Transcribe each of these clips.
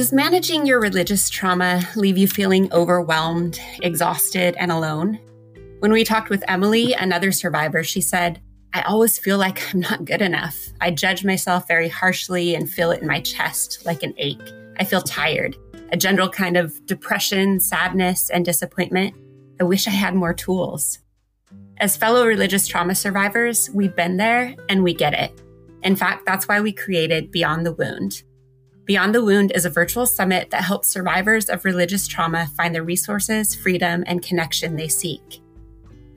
Does managing your religious trauma leave you feeling overwhelmed, exhausted, and alone? When we talked with Emily, another survivor, she said, I always feel like I'm not good enough. I judge myself very harshly and feel it in my chest like an ache. I feel tired, a general kind of depression, sadness, and disappointment. I wish I had more tools. As fellow religious trauma survivors, we've been there and we get it. In fact, that's why we created Beyond the Wound. Beyond the Wound is a virtual summit that helps survivors of religious trauma find the resources, freedom, and connection they seek.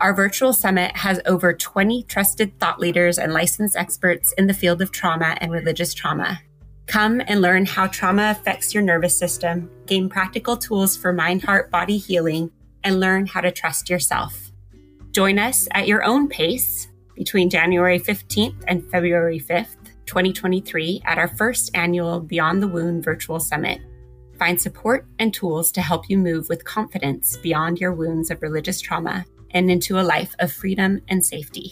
Our virtual summit has over 20 trusted thought leaders and licensed experts in the field of trauma and religious trauma. Come and learn how trauma affects your nervous system, gain practical tools for mind, heart, body healing, and learn how to trust yourself. Join us at your own pace between January 15th and February 5th 2023 at our first annual Beyond the Wound virtual summit. Find support and tools to help you move with confidence beyond your wounds of religious trauma and into a life of freedom and safety.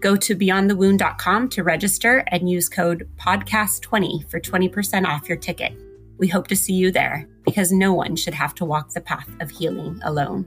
Go to beyondthewound.com to register and use code PODCAST20 for 20% off your ticket. We hope to see you there because no one should have to walk the path of healing alone.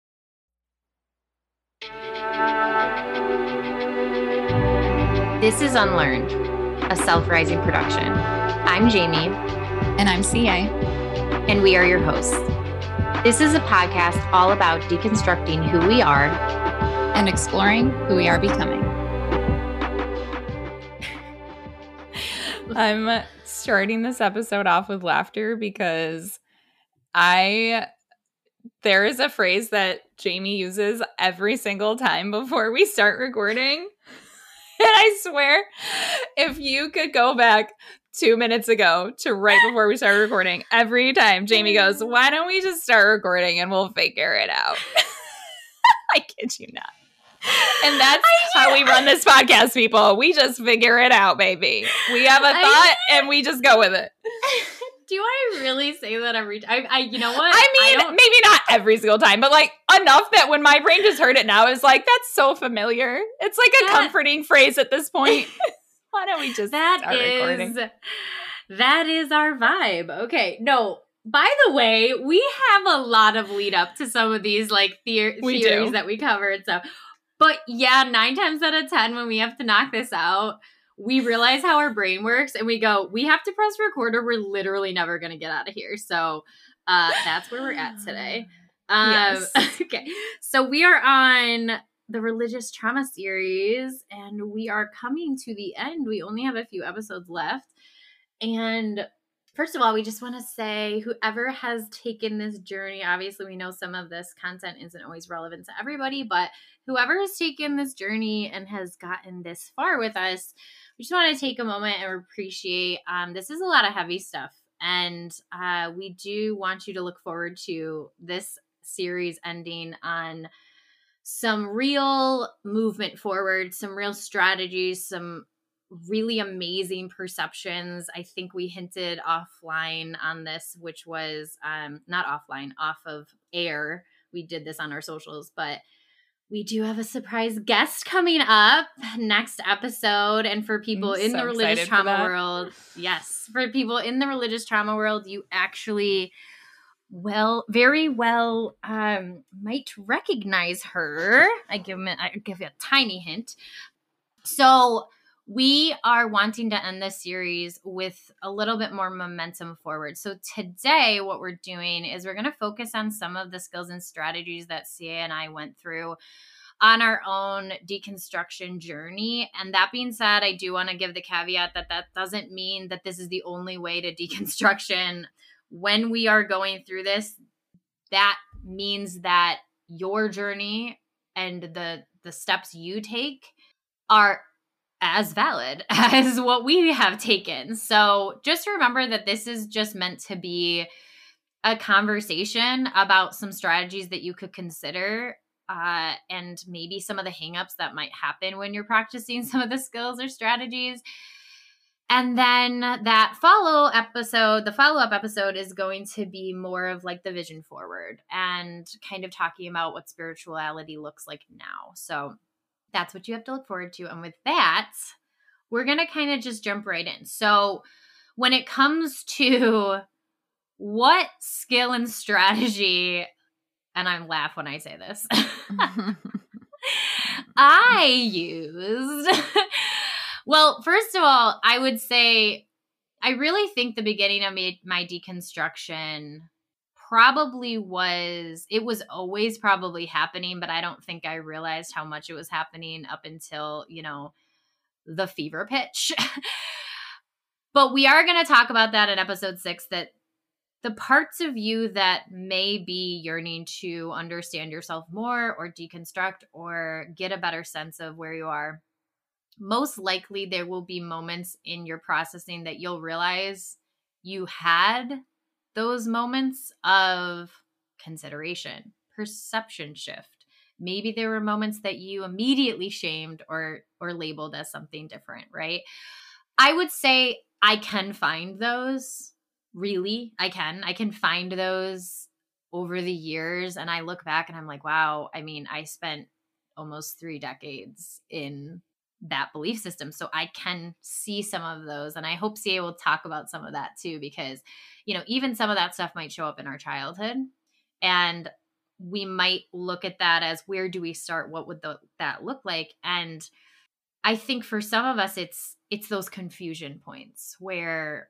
This is Unlearned, a self rising production. I'm Jaime. And I'm CA. And we are your hosts. This is a podcast all about deconstructing who we are and exploring who we are becoming. I'm starting this episode off with laughter because I there is a phrase that Jaime uses every single time before we start recording I swear, if you could go back two minutes ago to right before we started recording, every time Jaime goes, Why don't we just start recording and we'll figure it out? I kid you not. And that's how we run this podcast, people. We just figure it out, baby. We have a thought and we just go with it. do I really say that every time? I, you know what? I mean, I maybe not every single time, but like enough that when my brain just heard it now, is like, that's so familiar. It's like a that, comforting phrase at this point. Why don't we just that is, recording? That is our vibe. Okay. No, by the way, we have a lot of lead up to some of these like theories do. that we covered. So, but yeah, nine times out of 10, when we have to knock this out, we realize how our brain works and we go, we have to press record or we're literally never going to get out of here. So uh, that's where we're at today. Um, yes. okay. So we are on the religious trauma series and we are coming to the end. We only have a few episodes left. And first of all, we just want to say whoever has taken this journey, obviously, we know some of this content isn't always relevant to everybody, but whoever has taken this journey and has gotten this far with us, we just want to take a moment and appreciate um, this is a lot of heavy stuff. And uh, we do want you to look forward to this series ending on some real movement forward, some real strategies, some really amazing perceptions. I think we hinted offline on this, which was um, not offline, off of air. We did this on our socials, but we do have a surprise guest coming up next episode. And for people I'm in so the religious trauma world, yes, for people in the religious trauma world, you actually well, very well um, might recognize her. I give him I give you a tiny hint. So we are wanting to end this series with a little bit more momentum forward. So today, what we're doing is we're going to focus on some of the skills and strategies that CA and I went through on our own deconstruction journey. And that being said, I do want to give the caveat that that doesn't mean that this is the only way to deconstruction. When we are going through this, that means that your journey and the the steps you take are as valid as what we have taken. So just remember that this is just meant to be a conversation about some strategies that you could consider uh, and maybe some of the hangups that might happen when you're practicing some of the skills or strategies. And then that follow episode, the follow up episode is going to be more of like the vision forward and kind of talking about what spirituality looks like now. So that's what you have to look forward to. And with that, we're going to kind of just jump right in. So when it comes to what skill and strategy, and I laugh when I say this, I used well, first of all, I would say I really think the beginning of my, my deconstruction probably was it was always probably happening, but I don't think I realized how much it was happening up until, you know, the fever pitch. but we are going to talk about that in episode 6 that the parts of you that may be yearning to understand yourself more or deconstruct or get a better sense of where you are most likely there will be moments in your processing that you'll realize you had those moments of consideration, perception shift. Maybe there were moments that you immediately shamed or or labeled as something different, right? I would say I can find those. Really, I can. I can find those over the years and I look back and I'm like, wow, I mean, I spent almost 3 decades in that belief system. So I can see some of those. And I hope CA will talk about some of that too, because, you know, even some of that stuff might show up in our childhood. And we might look at that as where do we start? What would the, that look like? And I think for some of us, it's it's those confusion points where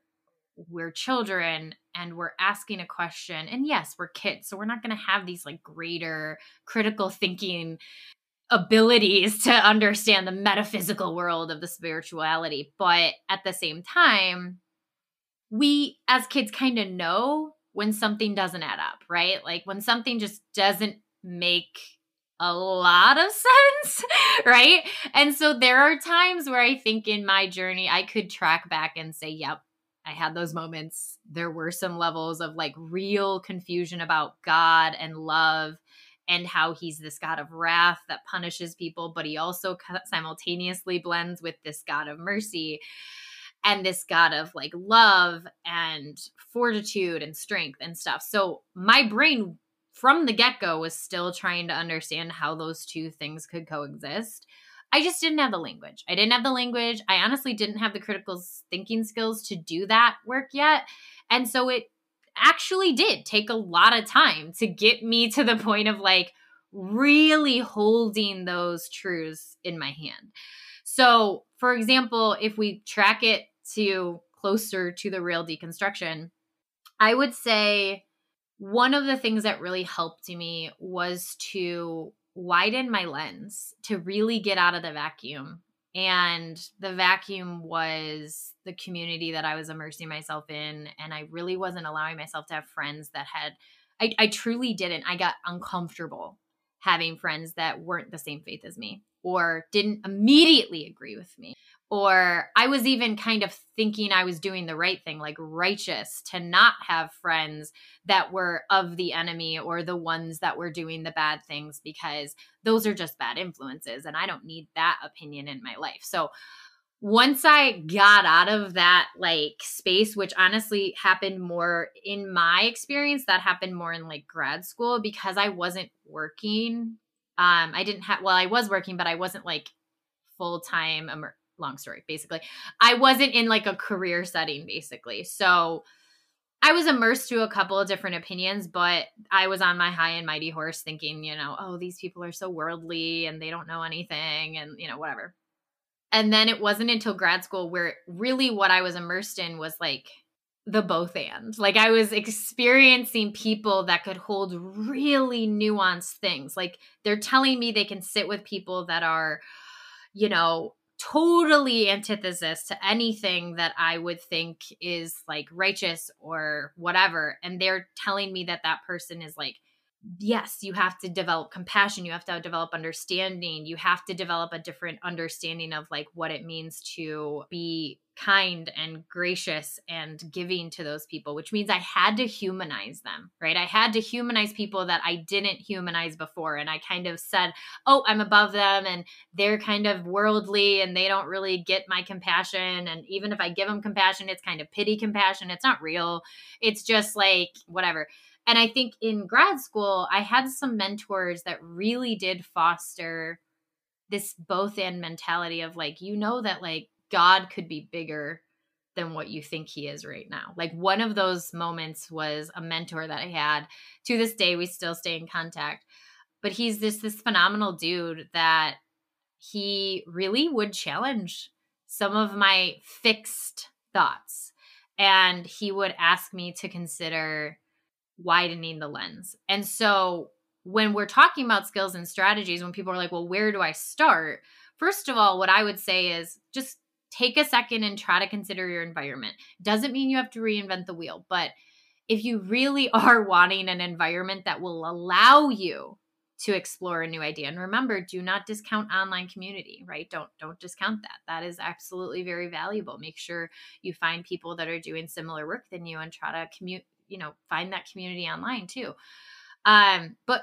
we're children and we're asking a question and yes we're kids so we're not going to have these like greater critical thinking abilities to understand the metaphysical world of the spirituality. But at the same time, we as kids kind of know when something doesn't add up, right? Like when something just doesn't make a lot of sense, right? And so there are times where I think in my journey, I could track back and say, yep, I had those moments. There were some levels of like real confusion about God and love and how he's this God of wrath that punishes people, but he also simultaneously blends with this God of mercy and this God of like love and fortitude and strength and stuff. So my brain from the get go was still trying to understand how those two things could coexist. I just didn't have the language. I didn't have the language. I honestly didn't have the critical thinking skills to do that work yet. And so it actually did take a lot of time to get me to the point of like really holding those truths in my hand. So, for example, if we track it to closer to the real deconstruction, I would say one of the things that really helped me was to widen my lens, to really get out of the vacuum and the vacuum was the community that I was immersing myself in. And I really wasn't allowing myself to have friends that had, I, I truly didn't. I got uncomfortable having friends that weren't the same faith as me or didn't immediately agree with me or I was even kind of thinking I was doing the right thing, like righteous, to not have friends that were of the enemy or the ones that were doing the bad things because those are just bad influences. And I don't need that opinion in my life. So once I got out of that like space, which honestly happened more in my experience, that happened more in like grad school because I wasn't working. Um, I didn't have, well, I was working, but I wasn't like full time long story basically. I wasn't in like a career setting basically. So i was immersed to a couple of different opinions but i was on my high and mighty horse thinking you know oh these people are so worldly and they don't know anything and you know whatever. And then it wasn't until grad school where really what i was immersed in was like the both and like i was experiencing people that could hold really nuanced things like they're telling me they can sit with people that are you know totally antithesis to anything that I would think is like righteous or whatever. And they're telling me that that person is like yes, you have to develop compassion, you have to develop understanding, you have to develop a different understanding of like what it means to be kind and gracious and giving to those people, which means I had to humanize them, right? I had to humanize people that I didn't humanize before. And I kind of said, oh, I'm above them and they're kind of worldly and they don't really get my compassion. And even if I give them compassion, it's kind of pity compassion. It's not real. It's just like whatever. And I think in grad school, I had some mentors that really did foster this both and mentality of like, you know, that like God could be bigger than what you think he is right now. Like one of those moments was a mentor that I had. To this day, we still stay in contact. But he's this this phenomenal dude that he really would challenge some of my fixed thoughts. And he would ask me to consider widening the lens. And so when we're talking about skills and strategies, when people are like, well, where do I start? First of all, what I would say is just take a second and try to consider your environment. Doesn't mean you have to reinvent the wheel, but if you really are wanting an environment that will allow you to explore a new idea and remember do not discount online community right don't don't discount that that is absolutely very valuable make sure you find people that are doing similar work than you and try to commute you know find that community online too um but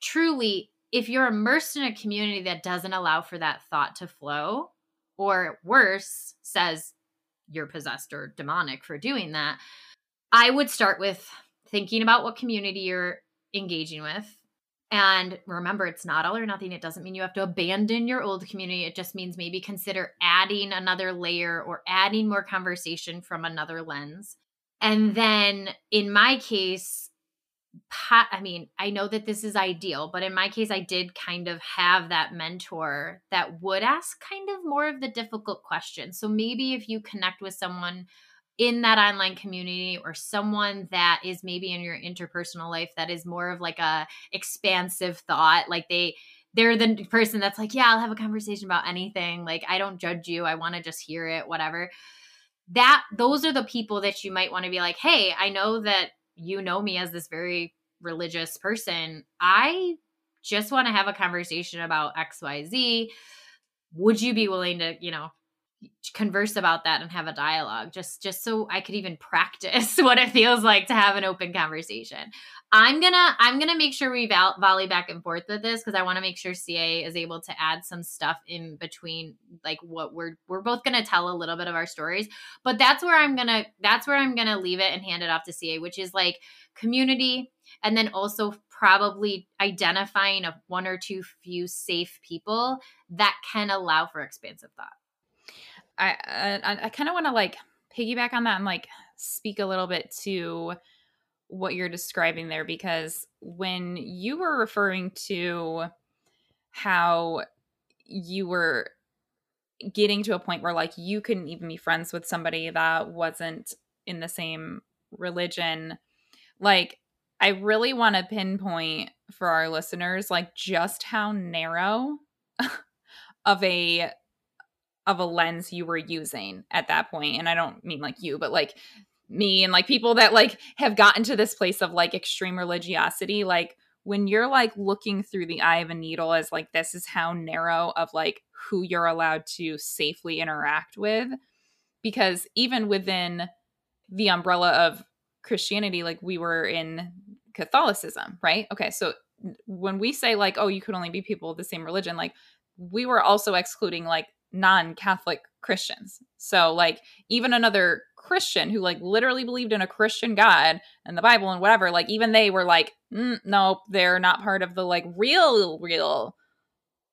truly if you're immersed in a community that doesn't allow for that thought to flow or worse says you're possessed or demonic for doing that i would start with thinking about what community you're engaging with and remember, it's not all or nothing. It doesn't mean you have to abandon your old community. It just means maybe consider adding another layer or adding more conversation from another lens. And then in my case, I mean, I know that this is ideal, but in my case, I did kind of have that mentor that would ask kind of more of the difficult questions. So maybe if you connect with someone in that online community or someone that is maybe in your interpersonal life that is more of like a expansive thought, like they they're the person that's like, yeah, I'll have a conversation about anything. Like I don't judge you. I want to just hear it, whatever that those are the people that you might want to be like, hey, I know that you know me as this very religious person. I just want to have a conversation about XYZ. Would you be willing to, you know, converse about that and have a dialogue just just so I could even practice what it feels like to have an open conversation. I'm gonna I'm gonna make sure we volley back and forth with this because I want to make sure CA is able to add some stuff in between, like what we're we're both gonna tell a little bit of our stories. But that's where I'm gonna that's where I'm gonna leave it and hand it off to CA, which is like community, and then also probably identifying a one or two few safe people that can allow for expansive thought. Uh, I I, I kind of want to like piggyback on that and like speak a little bit to what you're describing there because when you were referring to how you were getting to a point where like you couldn't even be friends with somebody that wasn't in the same religion like i really want to pinpoint for our listeners like just how narrow of a of a lens you were using at that point and i don't mean like you but like me and like people that like have gotten to this place of like extreme religiosity like when you're like looking through the eye of a needle as like this is how narrow of like who you're allowed to safely interact with because even within the umbrella of christianity like we were in catholicism right? Okay so when we say like oh you could only be people of the same religion like we were also excluding like non-catholic christians. So like even another christian who like literally believed in a christian god and the bible and whatever like even they were like mm, nope they're not part of the like real real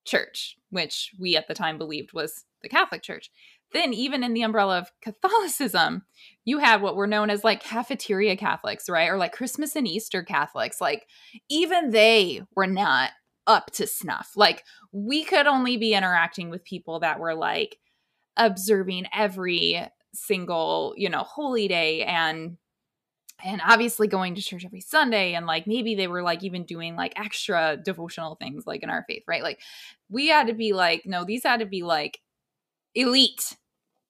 church which we at the time believed was the catholic church. Then even in the umbrella of catholicism you had what were known as like cafeteria catholics right? Or like christmas and easter catholics. Like even they were not up to snuff. Like we could only be interacting with people that were like observing every single, you know, holy day and and obviously going to church every Sunday and like maybe they were like even doing like extra devotional things like in our faith, right? Like we had to be like no, these had to be like elite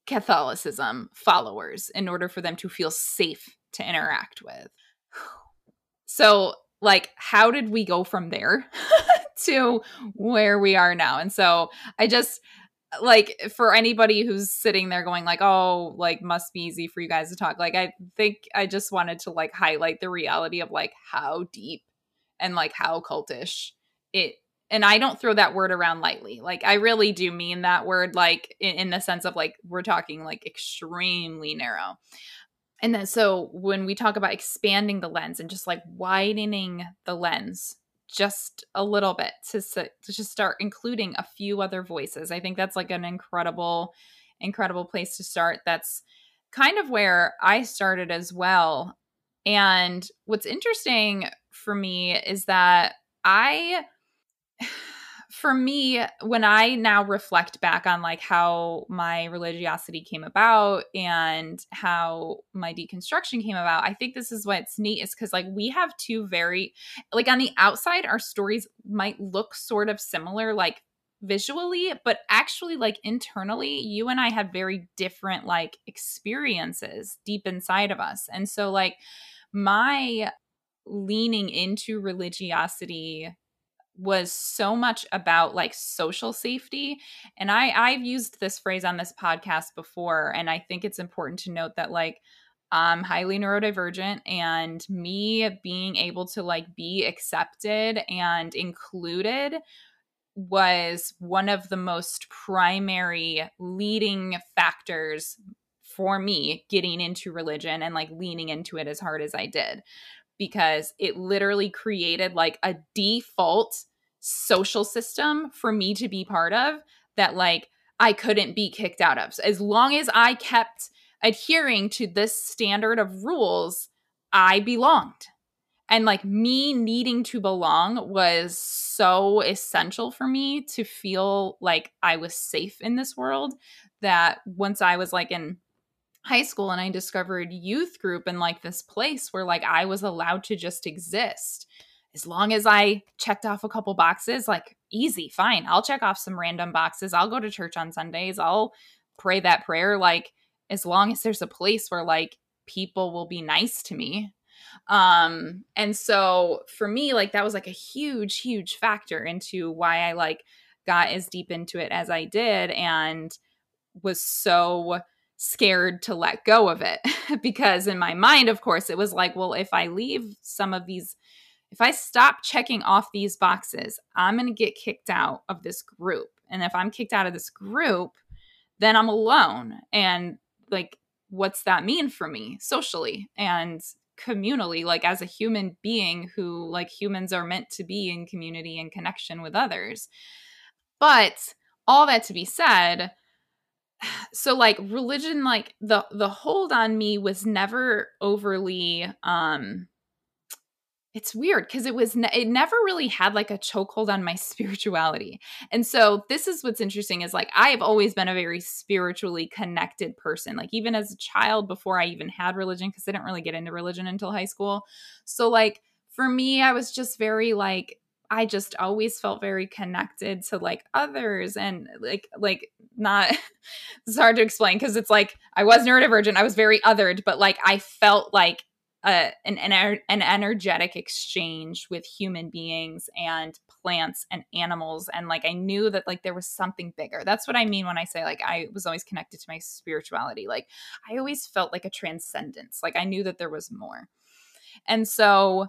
Catholicism followers in order for them to feel safe to interact with. So like how did we go from there to where we are now? And so i just like for anybody who's sitting there going like oh like must be easy for you guys to talk like i think i just wanted to like highlight the reality of like how deep and like how cultish it and i don't throw that word around lightly. Like i really do mean that word like in, in the sense of like we're talking like extremely narrow and then so when we talk about expanding the lens and just like widening the lens just a little bit to, to just start including a few other voices. I think that's like an incredible, incredible place to start. That's kind of where I started as well. And what's interesting for me is that I for me, when I now reflect back on like how my religiosity came about and how my deconstruction came about, I think this is what's neat is because like we have two very like on the outside, our stories might look sort of similar, like visually, but actually like internally, you and I had very different like experiences deep inside of us. And so like my leaning into religiosity was so much about like social safety and i i've used this phrase on this podcast before and i think it's important to note that like i'm highly neurodivergent and me being able to like be accepted and included was one of the most primary leading factors for me getting into religion and like leaning into it as hard as I did because it literally created like a default social system for me to be part of that like I couldn't be kicked out of. So as long as I kept adhering to this standard of rules, I belonged. And like me needing to belong was so essential for me to feel like I was safe in this world that once I was like in high school and I discovered youth group and like this place where like I was allowed to just exist. As long as I checked off a couple boxes, like easy, fine. I'll check off some random boxes. I'll go to church on Sundays. I'll pray that prayer. Like, as long as there's a place where like people will be nice to me. Um, and so for me, like that was like a huge, huge factor into why I like got as deep into it as I did and was so scared to let go of it because in my mind of course it was like well if i leave some of these if i stop checking off these boxes i'm going to get kicked out of this group. And if i'm kicked out of this group then i'm alone. And like what's that mean for me socially and communally? Like as a human being who like humans are meant to be in community and connection with others. But all that to be said so like religion like the the hold on me was never overly um it's weird because it was ne- it never really had like a chokehold on my spirituality. And so this is what's interesting is like i have always been a very spiritually connected person like even as a child before i even had religion because i didn't really get into religion until high school. So like for me i was just very like I just always felt very connected to like others and like like not it's hard to explain because it's like I was neurodivergent, I was very othered, but like I felt like uh, an, an an energetic exchange with human beings and plants and animals and like I knew that like there was something bigger. That's what I mean when I say like I was always connected to my spirituality. Like I always felt like a transcendence. Like I knew that there was more. And so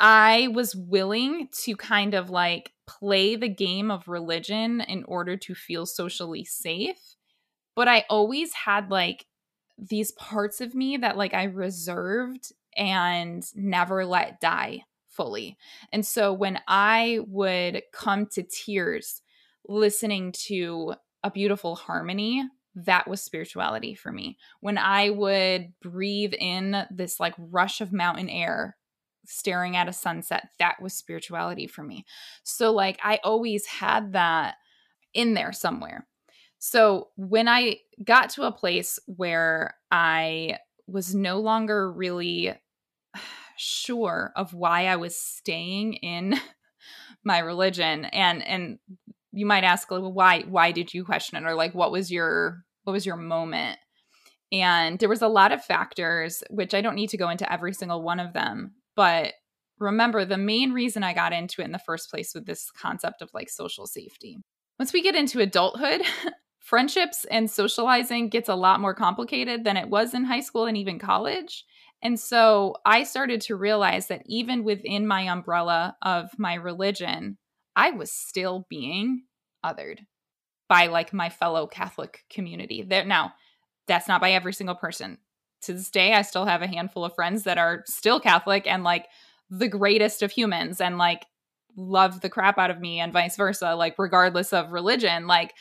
I was willing to kind of like play the game of religion in order to feel socially safe. But I always had like these parts of me that like I reserved and never let die fully. And so when I would come to tears listening to a beautiful harmony, that was spirituality for me. When I would breathe in this like rush of mountain air staring at a sunset that was spirituality for me. So like i always had that in there somewhere. So when i got to a place where i was no longer really sure of why i was staying in my religion and and you might ask like, well, why why did you question it? or like what was your what was your moment? And there was a lot of factors which i don't need to go into every single one of them but remember the main reason I got into it in the first place with this concept of like social safety. Once we get into adulthood, friendships and socializing gets a lot more complicated than it was in high school and even college. And so I started to realize that even within my umbrella of my religion, I was still being othered by like my fellow Catholic community. There now, that's not by every single person. To this day, I still have a handful of friends that are still Catholic and like the greatest of humans and like love the crap out of me and vice versa, like regardless of religion. Like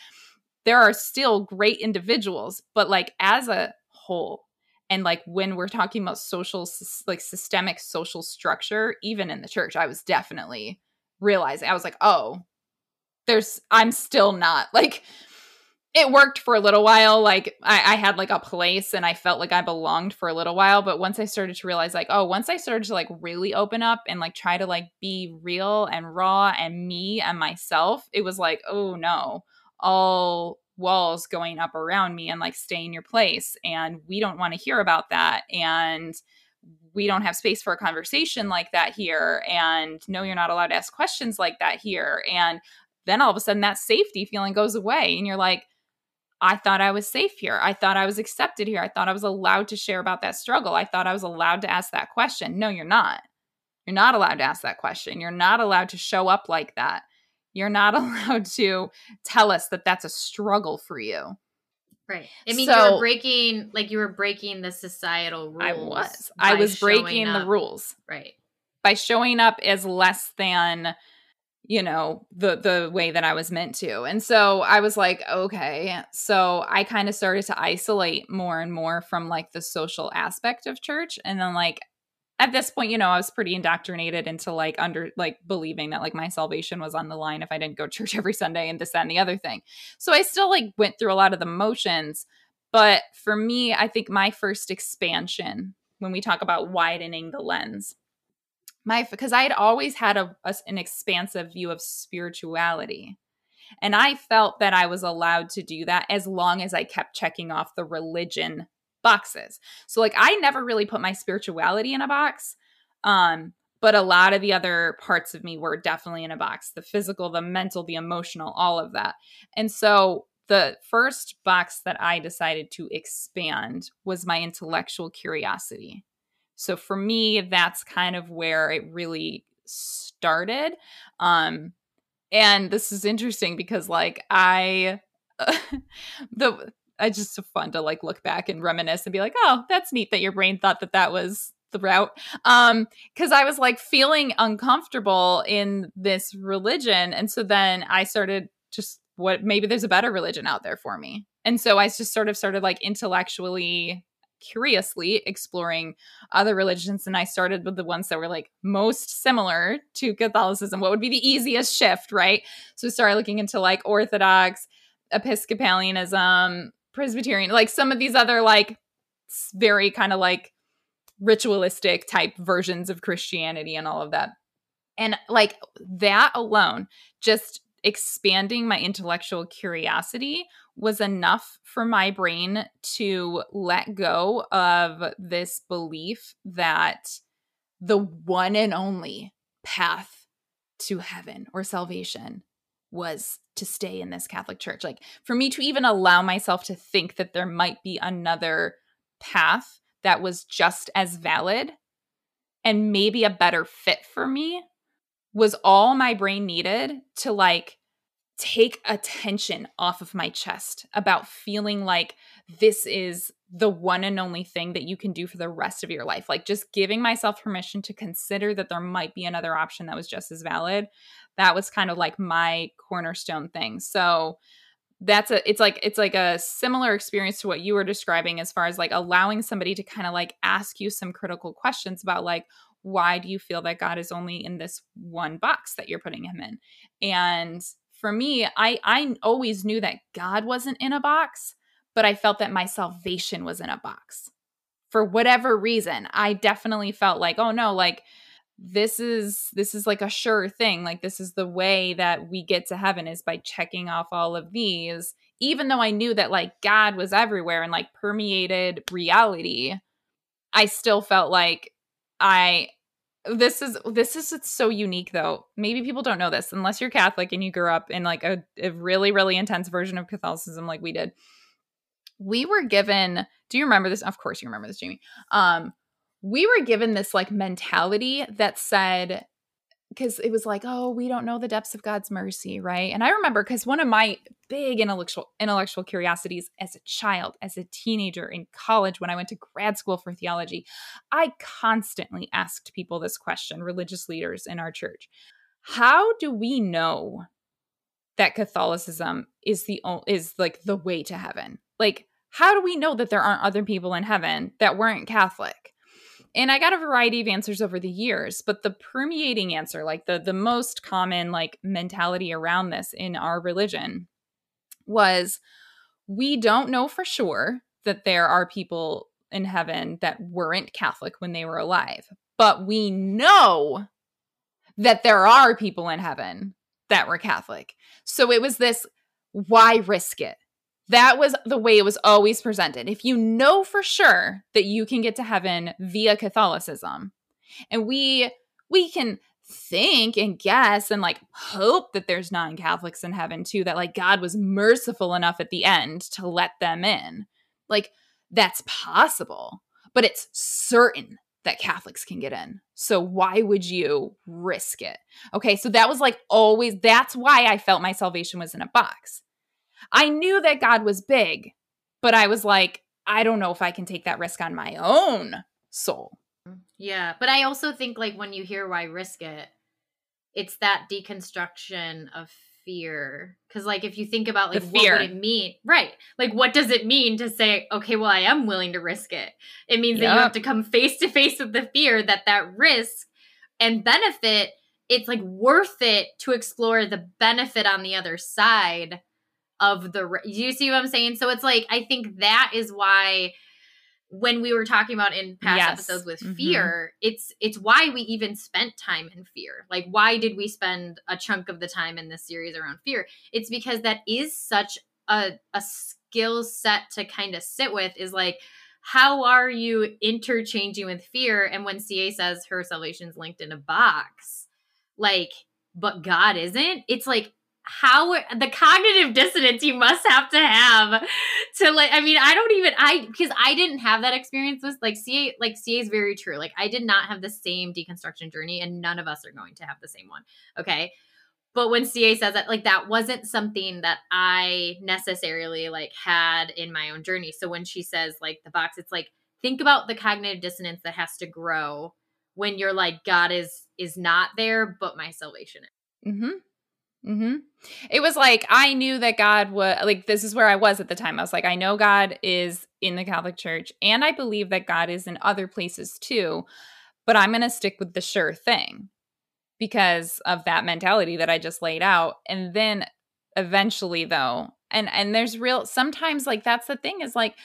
there are still great individuals, but like as a whole, and like when we're talking about social like systemic social structure even in the church i was definitely realizing i was like oh there's i'm still not like it worked for a little while like I, I had like a place and i felt like i belonged for a little while but once i started to realize like oh once i started to like really open up and like try to like be real and raw and me and myself it was like oh no all walls going up around me and like stay in your place and we don't want to hear about that and we don't have space for a conversation like that here and no you're not allowed to ask questions like that here and then all of a sudden that safety feeling goes away and you're like I thought I was safe here. I thought I was accepted here. I thought I was allowed to share about that struggle. I thought I was allowed to ask that question. No, you're not. You're not allowed to ask that question. You're not allowed to show up like that. You're not allowed to tell us that that's a struggle for you. Right. I mean, so, you were breaking, like, you were breaking the societal rules. I was. I was breaking the rules. Right. By showing up as less than, you know, the the way that I was meant to. And so I was like, okay. So I kind of started to isolate more and more from like the social aspect of church. And then like at this point, you know, I was pretty indoctrinated into like under like believing that like my salvation was on the line if I didn't go to church every Sunday and this, that, and the other thing. So I still like went through a lot of the motions. But for me, I think my first expansion when we talk about widening the lens, my because I had always had a, a an expansive view of spirituality. And I felt that I was allowed to do that as long as I kept checking off the religion boxes. So like I never really put my spirituality in a box. Um but a lot of the other parts of me were definitely in a box the physical, the mental, the emotional, all of that. And so the first box that I decided to expand was my intellectual curiosity. So for me, that's kind of where it really started. Um, and this is interesting because, like, I the it's just fun to like look back and reminisce and be like, oh, that's neat that your brain thought that that was the route. Um, because I was like feeling uncomfortable in this religion, and so then I started just what maybe there's a better religion out there for me, and so I just sort of started like intellectually curiously exploring other religions and I started with the ones that were like most similar to Catholicism. What would be the easiest shift, right? So started looking into like Orthodox, Episcopalianism, Presbyterian, like some of these other like very kind of like ritualistic type versions of Christianity and all of that. And like that alone, just expanding my intellectual curiosity was enough for my brain to let go of this belief that the one and only path to heaven or salvation was to stay in this Catholic church. Like for me to even allow myself to think that there might be another path that was just as valid and maybe a better fit for me was all my brain needed to like take attention off of my chest about feeling like this is the one and only thing that you can do for the rest of your life. Like just giving myself permission to consider that there might be another option that was just as valid. That was kind of like my cornerstone thing. So that's a it's like it's like a similar experience to what you were describing as far as like allowing somebody to kind of like ask you some critical questions about like why do you feel that God is only in this one box that you're putting him in? And for me, I I always knew that God wasn't in a box, but I felt that my salvation was in a box. For whatever reason, I definitely felt like, oh no, like this is this is like a sure thing. Like this is the way that we get to heaven is by checking off all of these. Even though I knew that like God was everywhere and like permeated reality, I still felt like I this is this is it's so unique though. Maybe people don't know this unless you're catholic and you grew up in like a, a really really intense version of catholicism like we did. We were given do you remember this? Of course you remember this Jaime. Um we were given this like mentality that said because it was like, oh, we don't know the depths of God's mercy, right? And I remember because one of my big intellectual intellectual curiosities as a child, as a teenager in college, when I went to grad school for theology, I constantly asked people this question, religious leaders in our church. How do we know that Catholicism is the is like the way to heaven? Like, how do we know that there aren't other people in heaven that weren't Catholic? And i got a variety of answers over the years but the permeating answer like the the most common like mentality around this in our religion was we don't know for sure that there are people in heaven that weren't catholic when they were alive but we know that there are people in heaven that were catholic. So it was this why risk it that was the way it was always presented. If you know for sure that you can get to heaven via Catholicism, and we we can think and guess and like hope that there's non-Catholics in heaven too, that like God was merciful enough at the end to let them in. Like that's possible, but it's certain that Catholics can get in. So why would you risk it? Okay, so that was like always that's why I felt my salvation was in a box I knew that God was big, but I was like, I don't know if I can take that risk on my own soul. Yeah, but I also think like when you hear why risk it, it's that deconstruction of fear. Because like if you think about like what would it mean, right? Like what does it mean to say, okay, well I am willing to risk it? It means yep. that you have to come face to face with the fear that that risk and benefit. It's like worth it to explore the benefit on the other side of the do you see what i'm saying? So it's like i think that is why when we were talking about in past yes. episodes with mm-hmm. fear it's it's why we even spent time in fear. Like why did we spend a chunk of the time in this series around fear? It's because that is such a a skill set to kind of sit with is like how are you interchanging with fear? And when ca says her salvation's linked in a box like but god isn't? It's like how the cognitive dissonance you must have to have to like i mean i don't even i because i didn't have that experience with like ca like ca is very true. Like i did not have the same deconstruction journey and none of us are going to have the same one okay? But when ca says that like that wasn't something that i necessarily like had in my own journey. So when she says like the box it's like think about the cognitive dissonance that has to grow when you're like god is is not there but my salvation is. Mm-hmm Mm-hmm. It was like I knew that God was like this is where I was at the time. I was like, I know God is in the Catholic Church, and I believe that God is in other places too, but I'm gonna stick with the sure thing because of that mentality that I just laid out. And then eventually though, and and there's real sometimes like that's the thing is like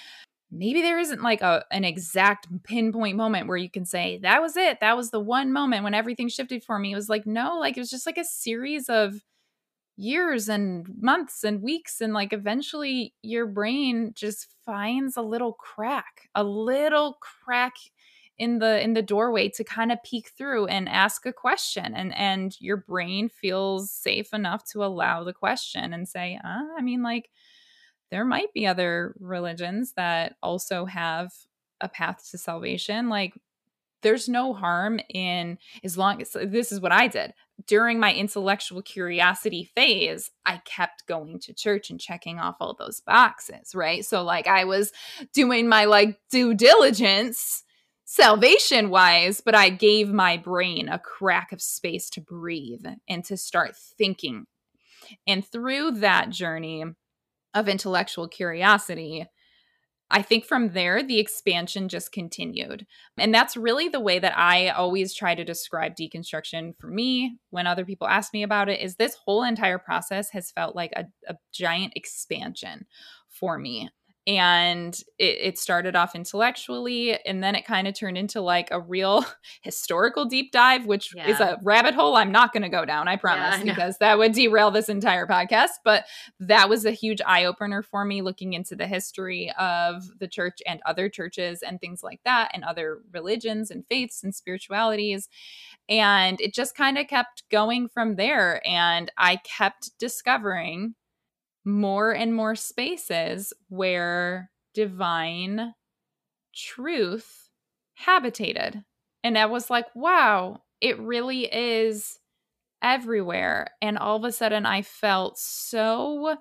maybe there isn't like a an exact pinpoint moment where you can say that was it that was the one moment when everything shifted for me it was like no like it was just like a series of years and months and weeks and like eventually your brain just finds a little crack a little crack in the in the doorway to kind of peek through and ask a question and and your brain feels safe enough to allow the question and say uh, i mean like there might be other religions that also have a path to salvation. Like there's no harm in as long as this is what I did during my intellectual curiosity phase, I kept going to church and checking off all those boxes, right? So, like, I was doing my like due diligence salvation wise, but I gave my brain a crack of space to breathe and to start thinking. And through that journey of intellectual curiosity, I think from there, the expansion just continued. And that's really the way that I always try to describe deconstruction for me when other people ask me about it is this whole entire process has felt like a, a giant expansion for me. And it, it, started off intellectually and then it kind of turned into like a real historical deep dive which yeah. is a rabbit hole i'm not going to go down i promise yeah, I because that would derail this entire podcast but that was a huge eye-opener for me looking into the history of the church and other churches and things like that and other religions and faiths and spiritualities and it just kind of kept going from there and i kept discovering more and more spaces where divine truth habitated. And I was like, wow, it really is everywhere. And all of a sudden I felt so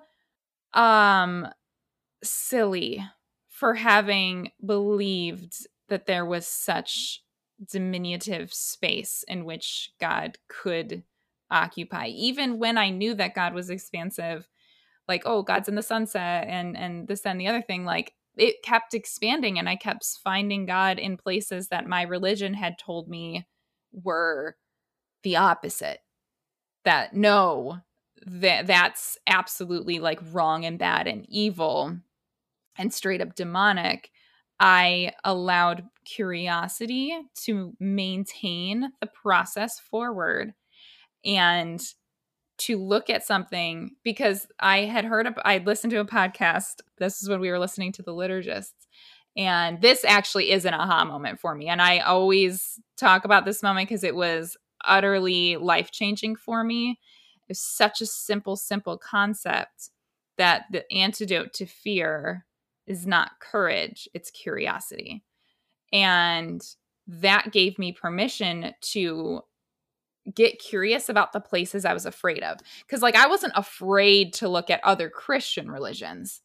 um silly for having believed that there was such diminutive space in which God could occupy. Even when I knew that God was expansive, like oh god's in the sunset and and this and the other thing like it kept expanding and i kept finding god in places that my religion had told me were the opposite. That no that that's absolutely like wrong and bad and evil and straight up demonic. I allowed curiosity to maintain the process forward and to look at something because I had heard, a, I listened to a podcast. This is when we were listening to the liturgists. And this actually is an aha moment for me. And I always talk about this moment because it was utterly life changing for me. It's such a simple, simple concept that the antidote to fear is not courage, it's curiosity. And that gave me permission to get curious about the places I was afraid of. Because, like, I wasn't afraid to look at other Christian religions,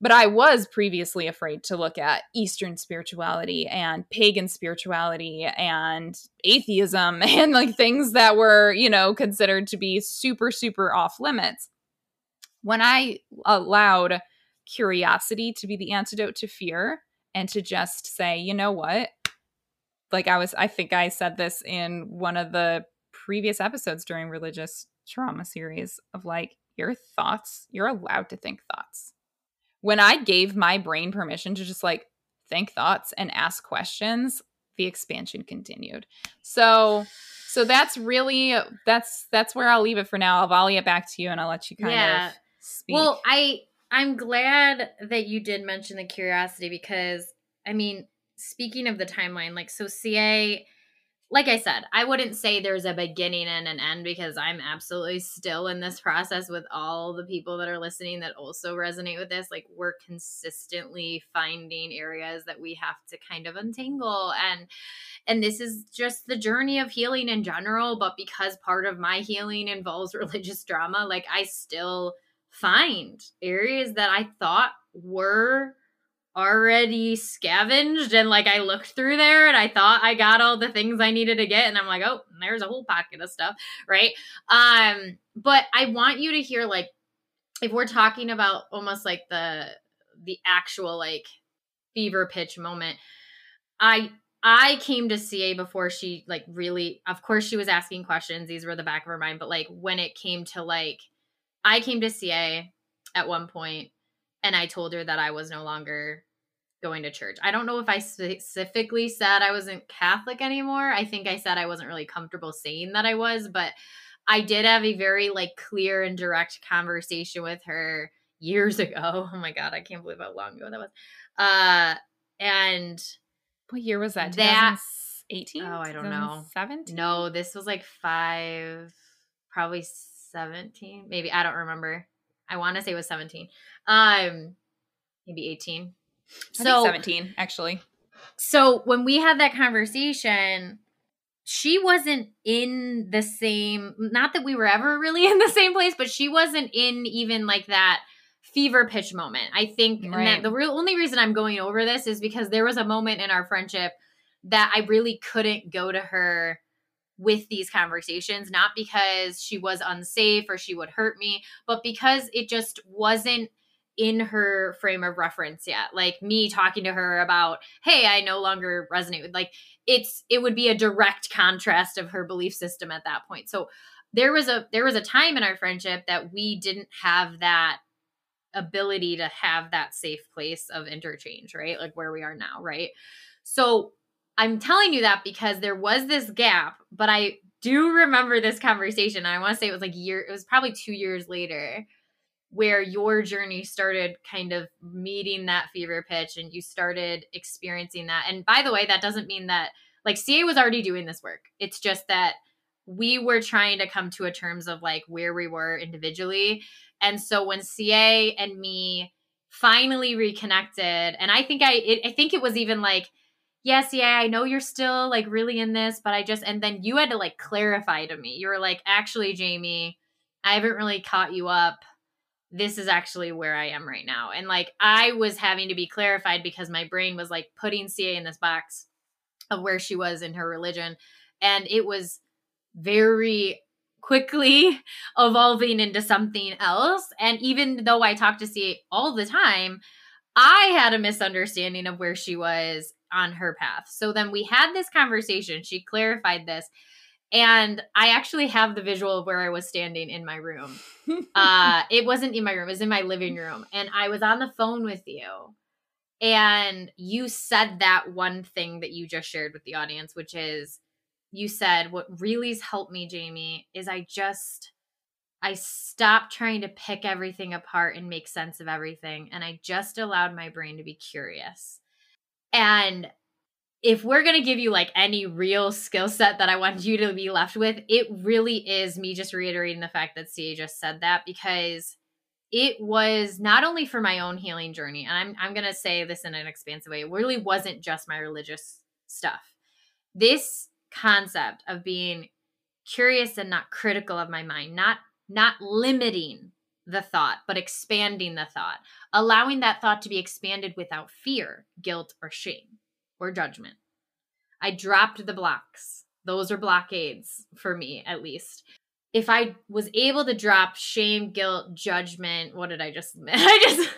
but I was previously afraid to look at Eastern spirituality and pagan spirituality and atheism and like things that were, you know, considered to be super, super off limits. When I allowed curiosity to be the antidote to fear and to just say, you know what? Like I was, I think I said this in one of the previous episodes during religious trauma series of like your thoughts, you're allowed to think thoughts. When I gave my brain permission to just like think thoughts and ask questions, the expansion continued. So so that's really that's that's where I'll leave it for now. I'll volley it back to you and I'll let you kind yeah. of speak. Well, I I'm glad that you did mention the curiosity because I mean, speaking of the timeline, like so CA like I said, I wouldn't say there's a beginning and an end because I'm absolutely still in this process with all the people that are listening that also resonate with this. Like we're consistently finding areas that we have to kind of untangle and and this is just the journey of healing in general, but because part of my healing involves religious trauma, like I still find areas that I thought were already scavenged and like I looked through there and I thought I got all the things I needed to get and I'm like, "Oh, there's a whole pocket of stuff." Right? Um but I want you to hear like if we're talking about almost like the the actual like fever pitch moment, I I came to CA before she like really of course she was asking questions, these were the back of her mind, but like when it came to like I came to CA at one point and I told her that I was no longer going to church. I don't know if I specifically said I wasn't Catholic anymore. I think I said I wasn't really comfortable saying that I was, but I did have a very like clear and direct conversation with her years ago. Oh my god, I can't believe how long ago that was. Uh and what year was that? That 18? Oh, I don't know. 17? No, this was like 5 probably 17, maybe I don't remember. I want to say it was 17. Um, maybe 18. so 17, actually. So when we had that conversation, she wasn't in the same, not that we were ever really in the same place, but she wasn't in even like that fever pitch moment. I think right. the real only reason I'm going over this is because there was a moment in our friendship that I really couldn't go to her with these conversations, not because she was unsafe or she would hurt me, but because it just wasn't in her frame of reference yet. Like me talking to her about, hey, I no longer resonate with like it's it would be a direct contrast of her belief system at that point. So there was a there was a time in our friendship that we didn't have that ability to have that safe place of interchange, right? Like where we are now, right? So I'm telling you that because there was this gap, but I do remember this conversation. I want to say it was like year, it was probably two years later where your journey started kind of meeting that fever pitch and you started experiencing that. And by the way, that doesn't mean that like CA was already doing this work. It's just that we were trying to come to a terms of like where we were individually. And so when CA and me finally reconnected, and I think I it, I think it was even like yes, yeah, I know you're still like really in this, but I just, and then you had to like clarify to me. You were like, actually, Jaime, I haven't really caught you up this is actually where I am right now. And like I was having to be clarified because my brain was like putting CA in this box of where she was in her religion. And it was very quickly evolving into something else. And even though I talked to CA all the time, I had a misunderstanding of where she was on her path. So then we had this conversation. She clarified this. And I actually have the visual of where I was standing in my room. uh, it wasn't in my room, it was in my living room. And I was on the phone with you. And you said that one thing that you just shared with the audience, which is you said, What really's helped me, Jaime, is I just, I stopped trying to pick everything apart and make sense of everything. And I just allowed my brain to be curious. And if we're going to give you like any real skill set that I want you to be left with, it really is me just reiterating the fact that CA just said that because it was not only for my own healing journey, and I'm, I'm going to say this in an expansive way, it really wasn't just my religious stuff. This concept of being curious and not critical of my mind, not not limiting the thought, but expanding the thought, allowing that thought to be expanded without fear, guilt, or shame or judgment. I dropped the blocks. Those are blockades for me, at least. If I was able to drop shame, guilt, judgment, what did I just I just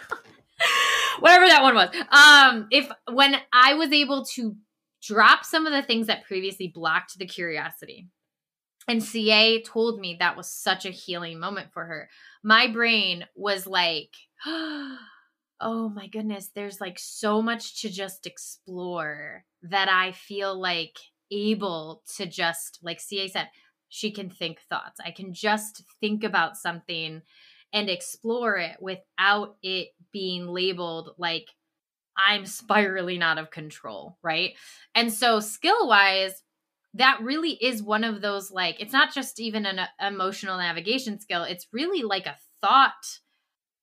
whatever that one was. Um if when I was able to drop some of the things that previously blocked the curiosity. And CA told me that was such a healing moment for her. My brain was like oh my goodness, there's like so much to just explore that I feel like able to just, like CA said, she can think thoughts. I can just think about something and explore it without it being labeled like I'm spiraling out of control, right? And so, skill wise, that really is one of those like, it's not just even an uh, emotional navigation skill, it's really like a thought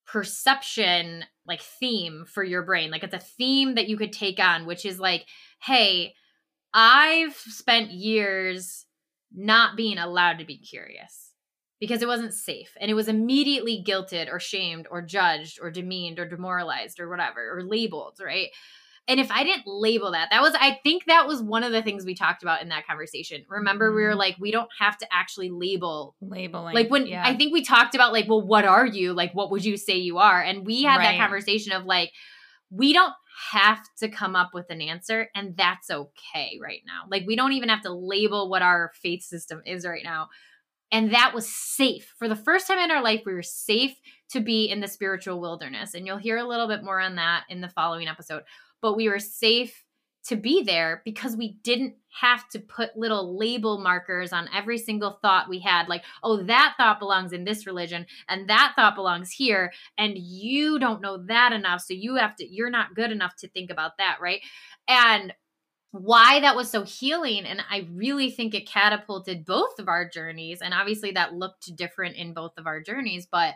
perception like theme for your brain. Like it's a theme that you could take on, which is like, hey, I've spent years not being allowed to be curious because it wasn't safe and it was immediately guilted or shamed or judged or demeaned or demoralized or whatever or labeled, right? And if I didn't label that, that was, I think that was one of the things we talked about in that conversation. Remember, mm-hmm. we were mm-hmm. like, we don't have to actually label. Labeling. Like when yeah. I think we talked about, like, well, what are you? Like, what would you say you are? And we had right. that conversation of like, we don't have to come up with an answer, and that's okay right now. Like, we don't even have to label what our faith system is right now. And that was safe. For the first time in our life, we were safe to be in the spiritual wilderness. And you'll hear a little bit more on that in the following episode but we were safe to be there because we didn't have to put little label markers on every single thought we had like oh that thought belongs in this religion and that thought belongs here and you don't know that enough so you have to you're not good enough to think about that right? And why that was so healing and i really think it catapulted both of our journeys and obviously that looked different in both of our journeys but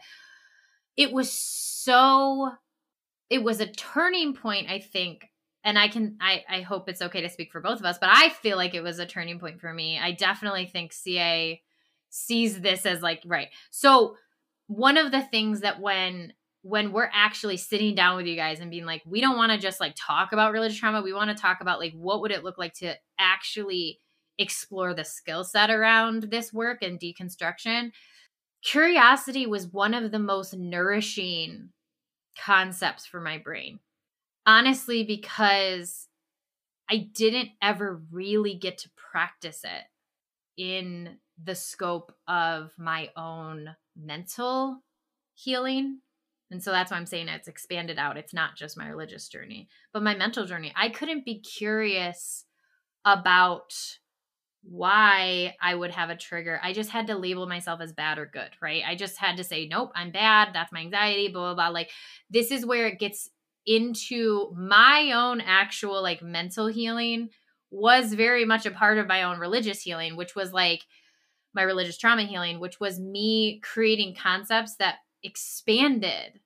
it was so it was a turning point, I think. And I can I I hope it's okay to speak for both of us, but I feel like it was a turning point for me. I definitely think CA sees this as like right. So one of the things that when when we're actually sitting down with you guys and being like we don't want to just like talk about religious trauma we want to talk about like what would it look like to actually explore the skill set around this work and deconstruction curiosity was one of the most nourishing concepts for my brain. Honestly, because I didn't ever really get to practice it in the scope of my own mental healing And so that's why I'm saying it's expanded out. It's not just my religious journey, but my mental journey. I couldn't be curious about why I would have a trigger. I just had to label myself as bad or good, right? I just had to say, nope, I'm bad. That's my anxiety, blah, blah, blah. Like, this is where it gets into my own actual like mental healing was very much a part of my own religious healing, which was like my religious trauma healing, which was me creating concepts that expanded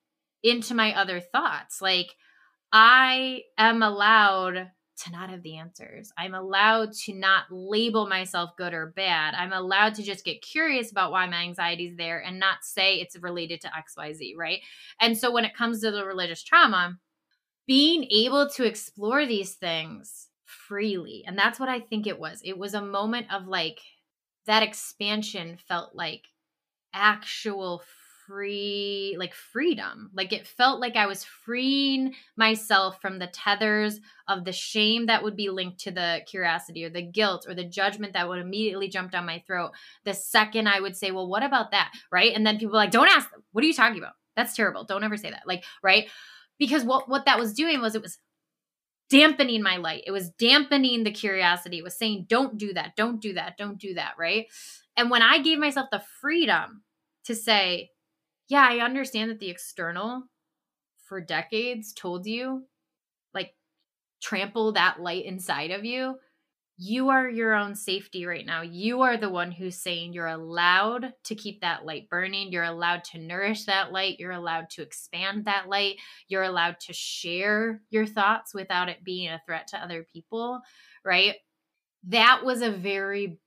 into my other thoughts. Like, I am allowed to not have the answers. I'm allowed to not label myself good or bad. I'm allowed to just get curious about why my anxiety is there and not say it's related to XYZ, right? And so when it comes to the religious trauma, being able to explore these things freely, and that's what I think it was. It was a moment of like that expansion felt like actual free like freedom. Like it felt like i was freeing myself from the tethers of the shame that would be linked to the curiosity or the guilt or the judgment that would immediately jump down my throat the second i would say well what about that? Right? And then people like don't ask them. What are you talking about? That's terrible. Don't ever say that. Like right? Because what what that was doing was it was dampening my light. It was dampening the curiosity. It was saying don't do that. Don't do that. Don't do that. Right? And when i gave myself the freedom to say yeah, I understand that the external for decades told you, like, trample that light inside of you. You are your own safety right now. You are the one who's saying you're allowed to keep that light burning. You're allowed to nourish that light. You're allowed to expand that light. You're allowed to share your thoughts without it being a threat to other people, right? That was a very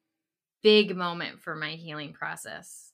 big moment for my healing process.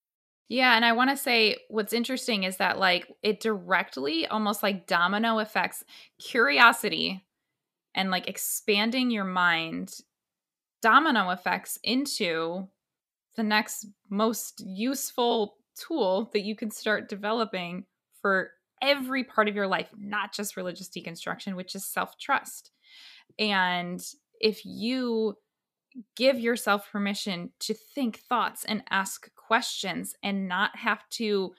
Yeah, and I want to say what's interesting is that like it directly almost like domino effects curiosity and like expanding your mind domino effects into the next most useful tool that you can start developing for every part of your life, not just religious deconstruction, which is self-trust. And if you give yourself permission to think thoughts and ask questions and not have to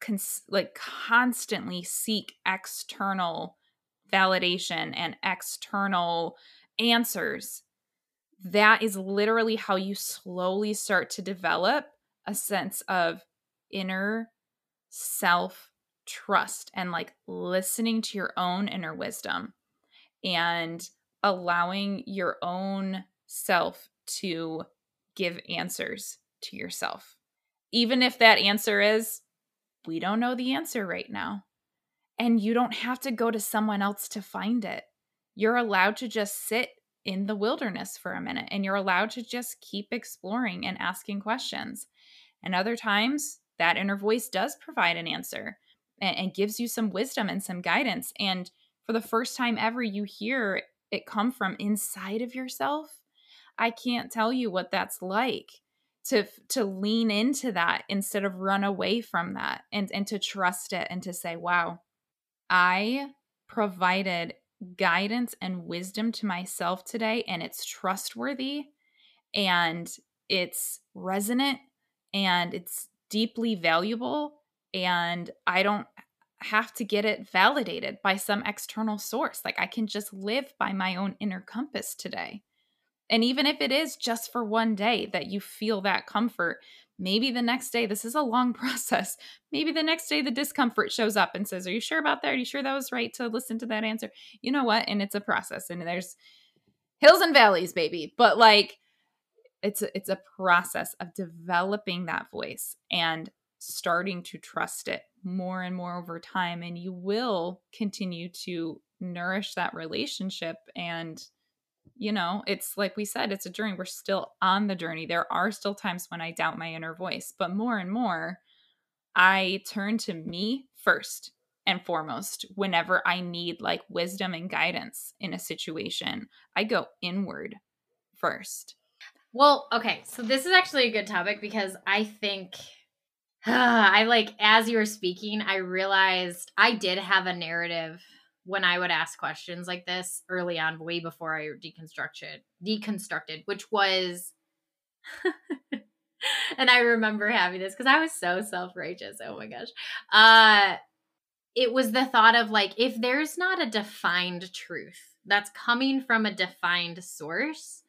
cons- like constantly seek external validation and external answers. That is literally how you slowly start to develop a sense of inner self trust and like listening to your own inner wisdom and allowing your own self to give answers to yourself. Even if that answer is, we don't know the answer right now. And you don't have to go to someone else to find it. You're allowed to just sit in the wilderness for a minute and you're allowed to just keep exploring and asking questions. And other times, that inner voice does provide an answer and, and gives you some wisdom and some guidance. And for the first time ever, you hear it come from inside of yourself I can't tell you what that's like to to lean into that instead of run away from that and and to trust it and to say wow i provided guidance and wisdom to myself today and it's trustworthy and it's resonant and it's deeply valuable and i don't have to get it validated by some external source. Like i can just live by my own inner compass today and even if it is just for one day that you feel that comfort, maybe the next day, this is a long process. Maybe the next day the discomfort shows up and says, Are you sure about that? Are you sure that was right to listen to that answer? You know what? And it's a process and there's hills and valleys, baby. But like, it's a, it's a process of developing that voice and starting to trust it more and more over time and you will continue to nourish that relationship and you know, it's like we said, it's a journey. We're still on the journey. There are still times when I doubt my inner voice, but more and more, I turn to me first and foremost whenever I need like wisdom and guidance in a situation. I go inward first. Well, okay. So this is actually a good topic because I think I like as you were speaking, I realized I did have a narrative when I would ask questions like this early on, way before I deconstructed deconstructed, which was and I remember having this because I was so self-righteous. Oh my gosh. Uh it was the thought of like if there's not a defined truth that's coming from a defined source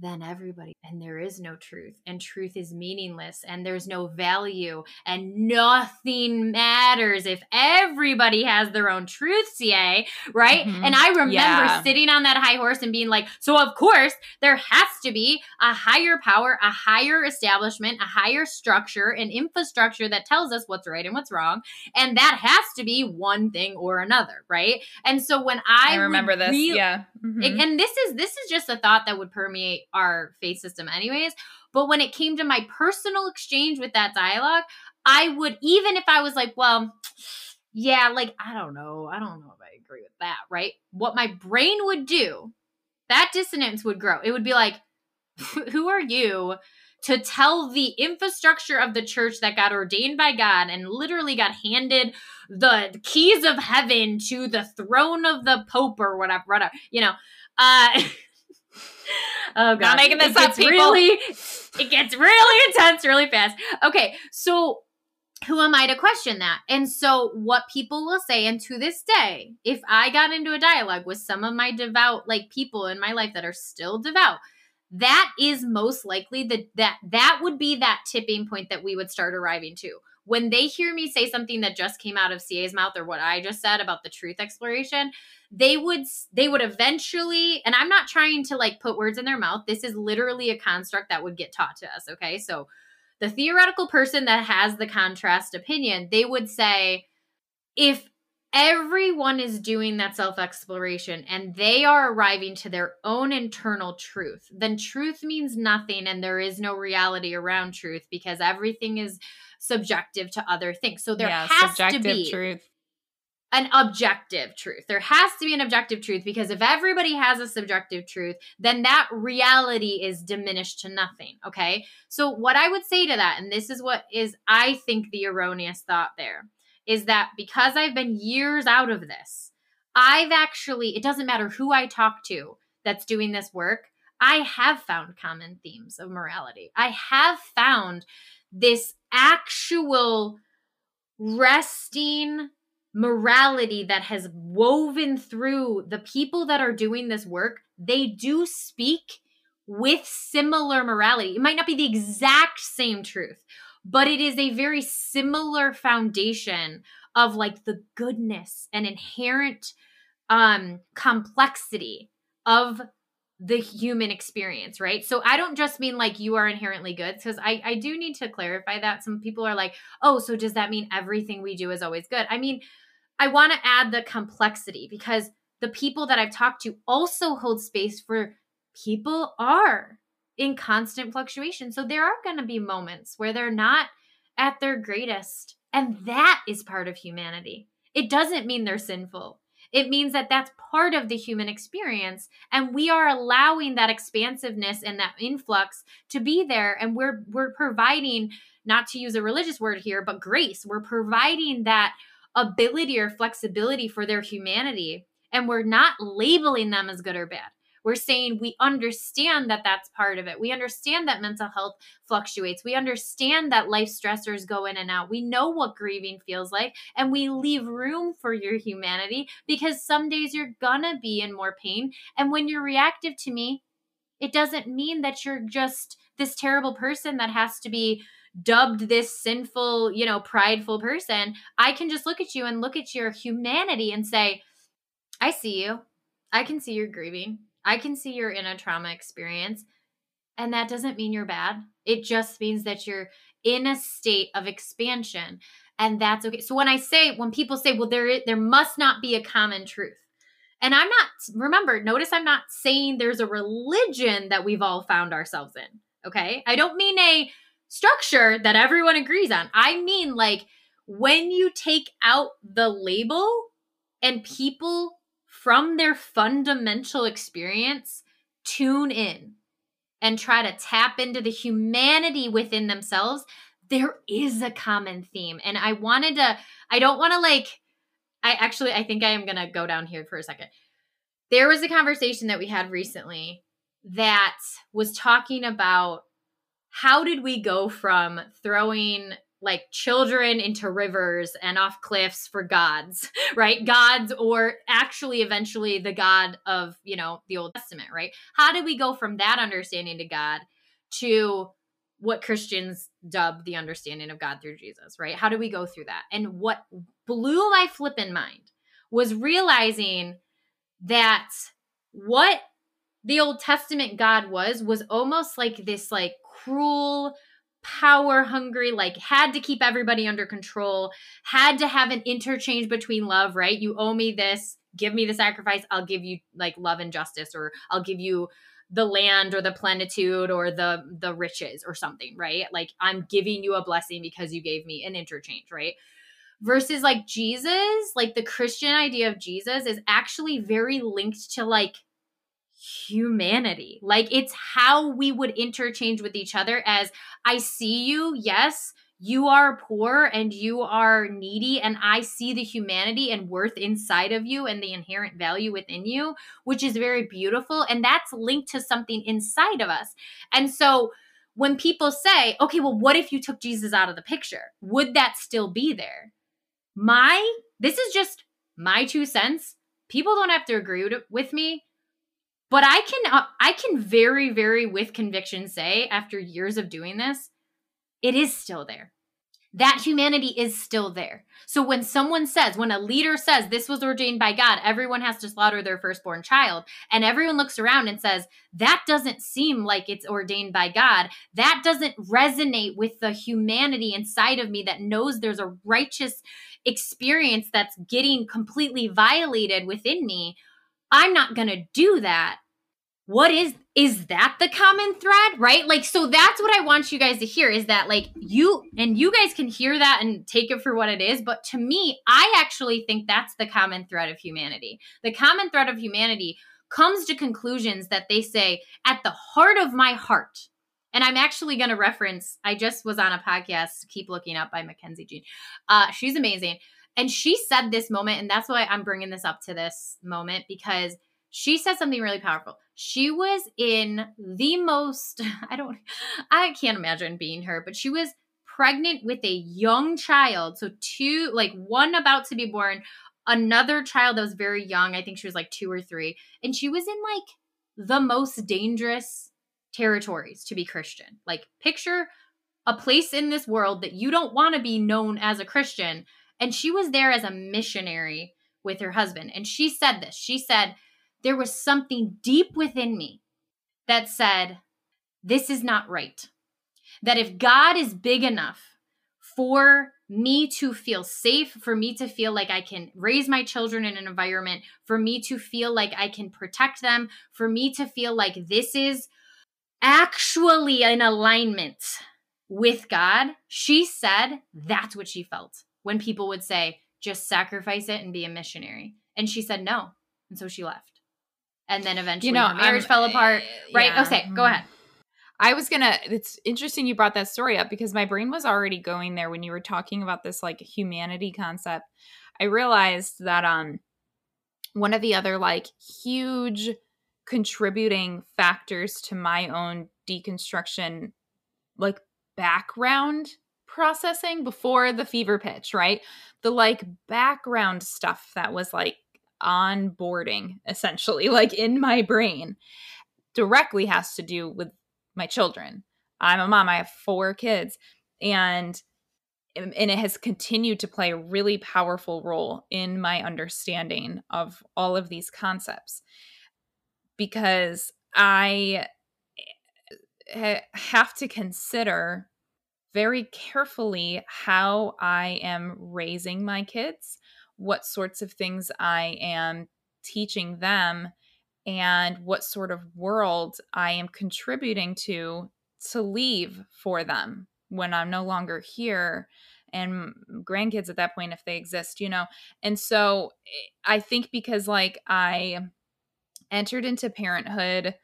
then everybody and there is no truth and truth is meaningless and there's no value and nothing matters if everybody has their own truth ca right mm-hmm. and i remember yeah. sitting on that high horse and being like so of course there has to be a higher power a higher establishment a higher structure an infrastructure that tells us what's right and what's wrong and that has to be one thing or another right and so when i, I remember this re- yeah mm-hmm. and this is this is just a thought that would permeate our faith system anyways. But when it came to my personal exchange with that dialogue, I would, even if I was like, well, yeah, like, I don't know. I don't know if I agree with that, right? What my brain would do, that dissonance would grow. It would be like, who are you to tell the infrastructure of the church that got ordained by God and literally got handed the keys of heaven to the throne of the Pope or whatever, whatever you know? Uh, oh god, not making this it up. People. Really, it gets really intense really fast. Okay, so who am I to question that? And so, what people will say, and to this day, if I got into a dialogue with some of my devout, like people in my life that are still devout, that is most likely the that that would be that tipping point that we would start arriving to. When they hear me say something that just came out of CA's mouth or what I just said about the truth exploration, they would they would eventually and i'm not trying to like put words in their mouth this is literally a construct that would get taught to us okay? So the theoretical person that has the contrast opinion they would say if everyone is doing that self exploration and they are arriving to their own internal truth, then truth means nothing and there is no reality around truth because everything is subjective to other things. So there yeah, has to be truth an objective truth. There has to be an objective truth because if everybody has a subjective truth, then that reality is diminished to nothing. Okay. So, what I would say to that, and this is what is, I think, the erroneous thought there, is that because I've been years out of this, I've actually, it doesn't matter who I talk to that's doing this work, I have found common themes of morality. I have found this actual resting morality that has woven through the people that are doing this work, they do speak with similar morality. It might not be the exact same truth, but it is a very similar foundation of like the goodness and inherent um complexity of the human experience, right? So I don't just mean like you are inherently good, because I, I do need to clarify that. Some people are like, oh, so does that mean everything we do is always good? I mean, I want to add the complexity because the people that I've talked to also hold space for people are in constant fluctuation. So there are going to be moments where they're not at their greatest. And that is part of humanity. It doesn't mean they're sinful. It means that that's part of the human experience. And we are allowing that expansiveness and that influx to be there. And we're, we're providing, not to use a religious word here, but grace. We're providing that ability or flexibility for their humanity. And we're not labeling them as good or bad. We're saying we understand that that's part of it. We understand that mental health fluctuates. We understand that life stressors go in and out. We know what grieving feels like, and we leave room for your humanity because some days you're gonna be in more pain. And when you're reactive to me, it doesn't mean that you're just this terrible person that has to be dubbed this sinful, you know, prideful person, I can just look at you and look at your humanity and say, I see you. I can see you're grieving. I can see you're in a trauma experience. And that doesn't mean you're bad. It just means that you're in a state of expansion. And that's okay. So when I say, when people say, well, there, there must not be a common truth. And I'm not, remember, notice I'm not saying there's a religion that we've all found ourselves in. Okay. I don't mean a structure that everyone agrees on. I mean, like, when you take out the label and people from their fundamental experience tune in and try to tap into the humanity within themselves, there is a common theme. And I wanted to, I don't want to like, I actually, I think I am going to go down here for a second. There was a conversation that we had recently that was talking about how did we go from throwing like children into rivers and off cliffs for gods, right? Gods, or actually eventually the God of, you know, the Old Testament, right? How do we go from that understanding to God to what Christians dub the understanding of God through Jesus, right? How do we go through that? And what blew my flippin' mind was realizing that what the Old Testament God was was almost like this like cruel power hungry, like had to keep everybody under control, had to have an interchange between love, right? You owe me this, give me the sacrifice, I'll give you like love and justice, or I'll give you the land or the plenitude or the the riches or something, right? Like I'm giving you a blessing because you gave me an interchange, right? Versus like Jesus, like the Christian idea of Jesus is actually very linked to like humanity. Like it's how we would interchange with each other as I see you, yes, you are poor and you are needy and I see the humanity and worth inside of you and the inherent value within you, which is very beautiful and that's linked to something inside of us. And so when people say, "Okay, well what if you took Jesus out of the picture?" Would that still be there? My this is just my two cents. People don't have to agree with me but I can uh, I can very very with conviction say after years of doing this, it is still there. That humanity is still there. So when someone says, when a leader says this was ordained by God, everyone has to slaughter their firstborn child, and everyone looks around and says, that doesn't seem like it's ordained by God. That doesn't resonate with the humanity inside of me that knows there's a righteous experience that's getting completely violated within me. I'm not going to do that. What is is that the common thread right? Like so that's what i want you guys to hear is that like you and you guys can hear that and take it for what it is but to me i actually think that's the common thread of humanity. The common thread of humanity comes to conclusions that they say at the heart of my heart. And i'm actually going to reference i just was on a podcast keep looking up by mackenzie jean. Uh, she's amazing and she said this moment and that's why i'm bringing this up to this moment because she said something really powerful. She was in the most, I don't, I can't imagine being her, but she was pregnant with a young child. So, two, like one about to be born, another child that was very young. I think she was like two or three. And she was in like the most dangerous territories to be Christian. Like, picture a place in this world that you don't want to be known as a Christian. And she was there as a missionary with her husband. And she said this she said, there was something deep within me that said, This is not right. That if God is big enough for me to feel safe, for me to feel like I can raise my children in an environment, for me to feel like I can protect them, for me to feel like this is actually in alignment with God, she said that's what she felt when people would say, just sacrifice it and be a missionary. And she said no. And so she left and then eventually you know, her marriage um, fell apart. Eh, right? Yeah. Okay, go mm-hmm. ahead. I was gonna. It's interesting you brought that story up because my brain was already going there when you were talking about this like humanity concept. I realized that um one of the other like huge contributing factors to my own deconstruction like background processing before the fever pitch, right? The like background stuff that was like onboarding essentially like in my brain directly has to do with my children i'm a mom i have four kids and and it has continued to play a really powerful role in my understanding of all of these concepts because i eh, have to consider very carefully how i am raising my kids what sorts of things I am teaching them and what sort of world I am contributing to to leave for them when I'm no longer here and grandkids at that point if they exist, you know. And so eh, I think because like I entered into parenthood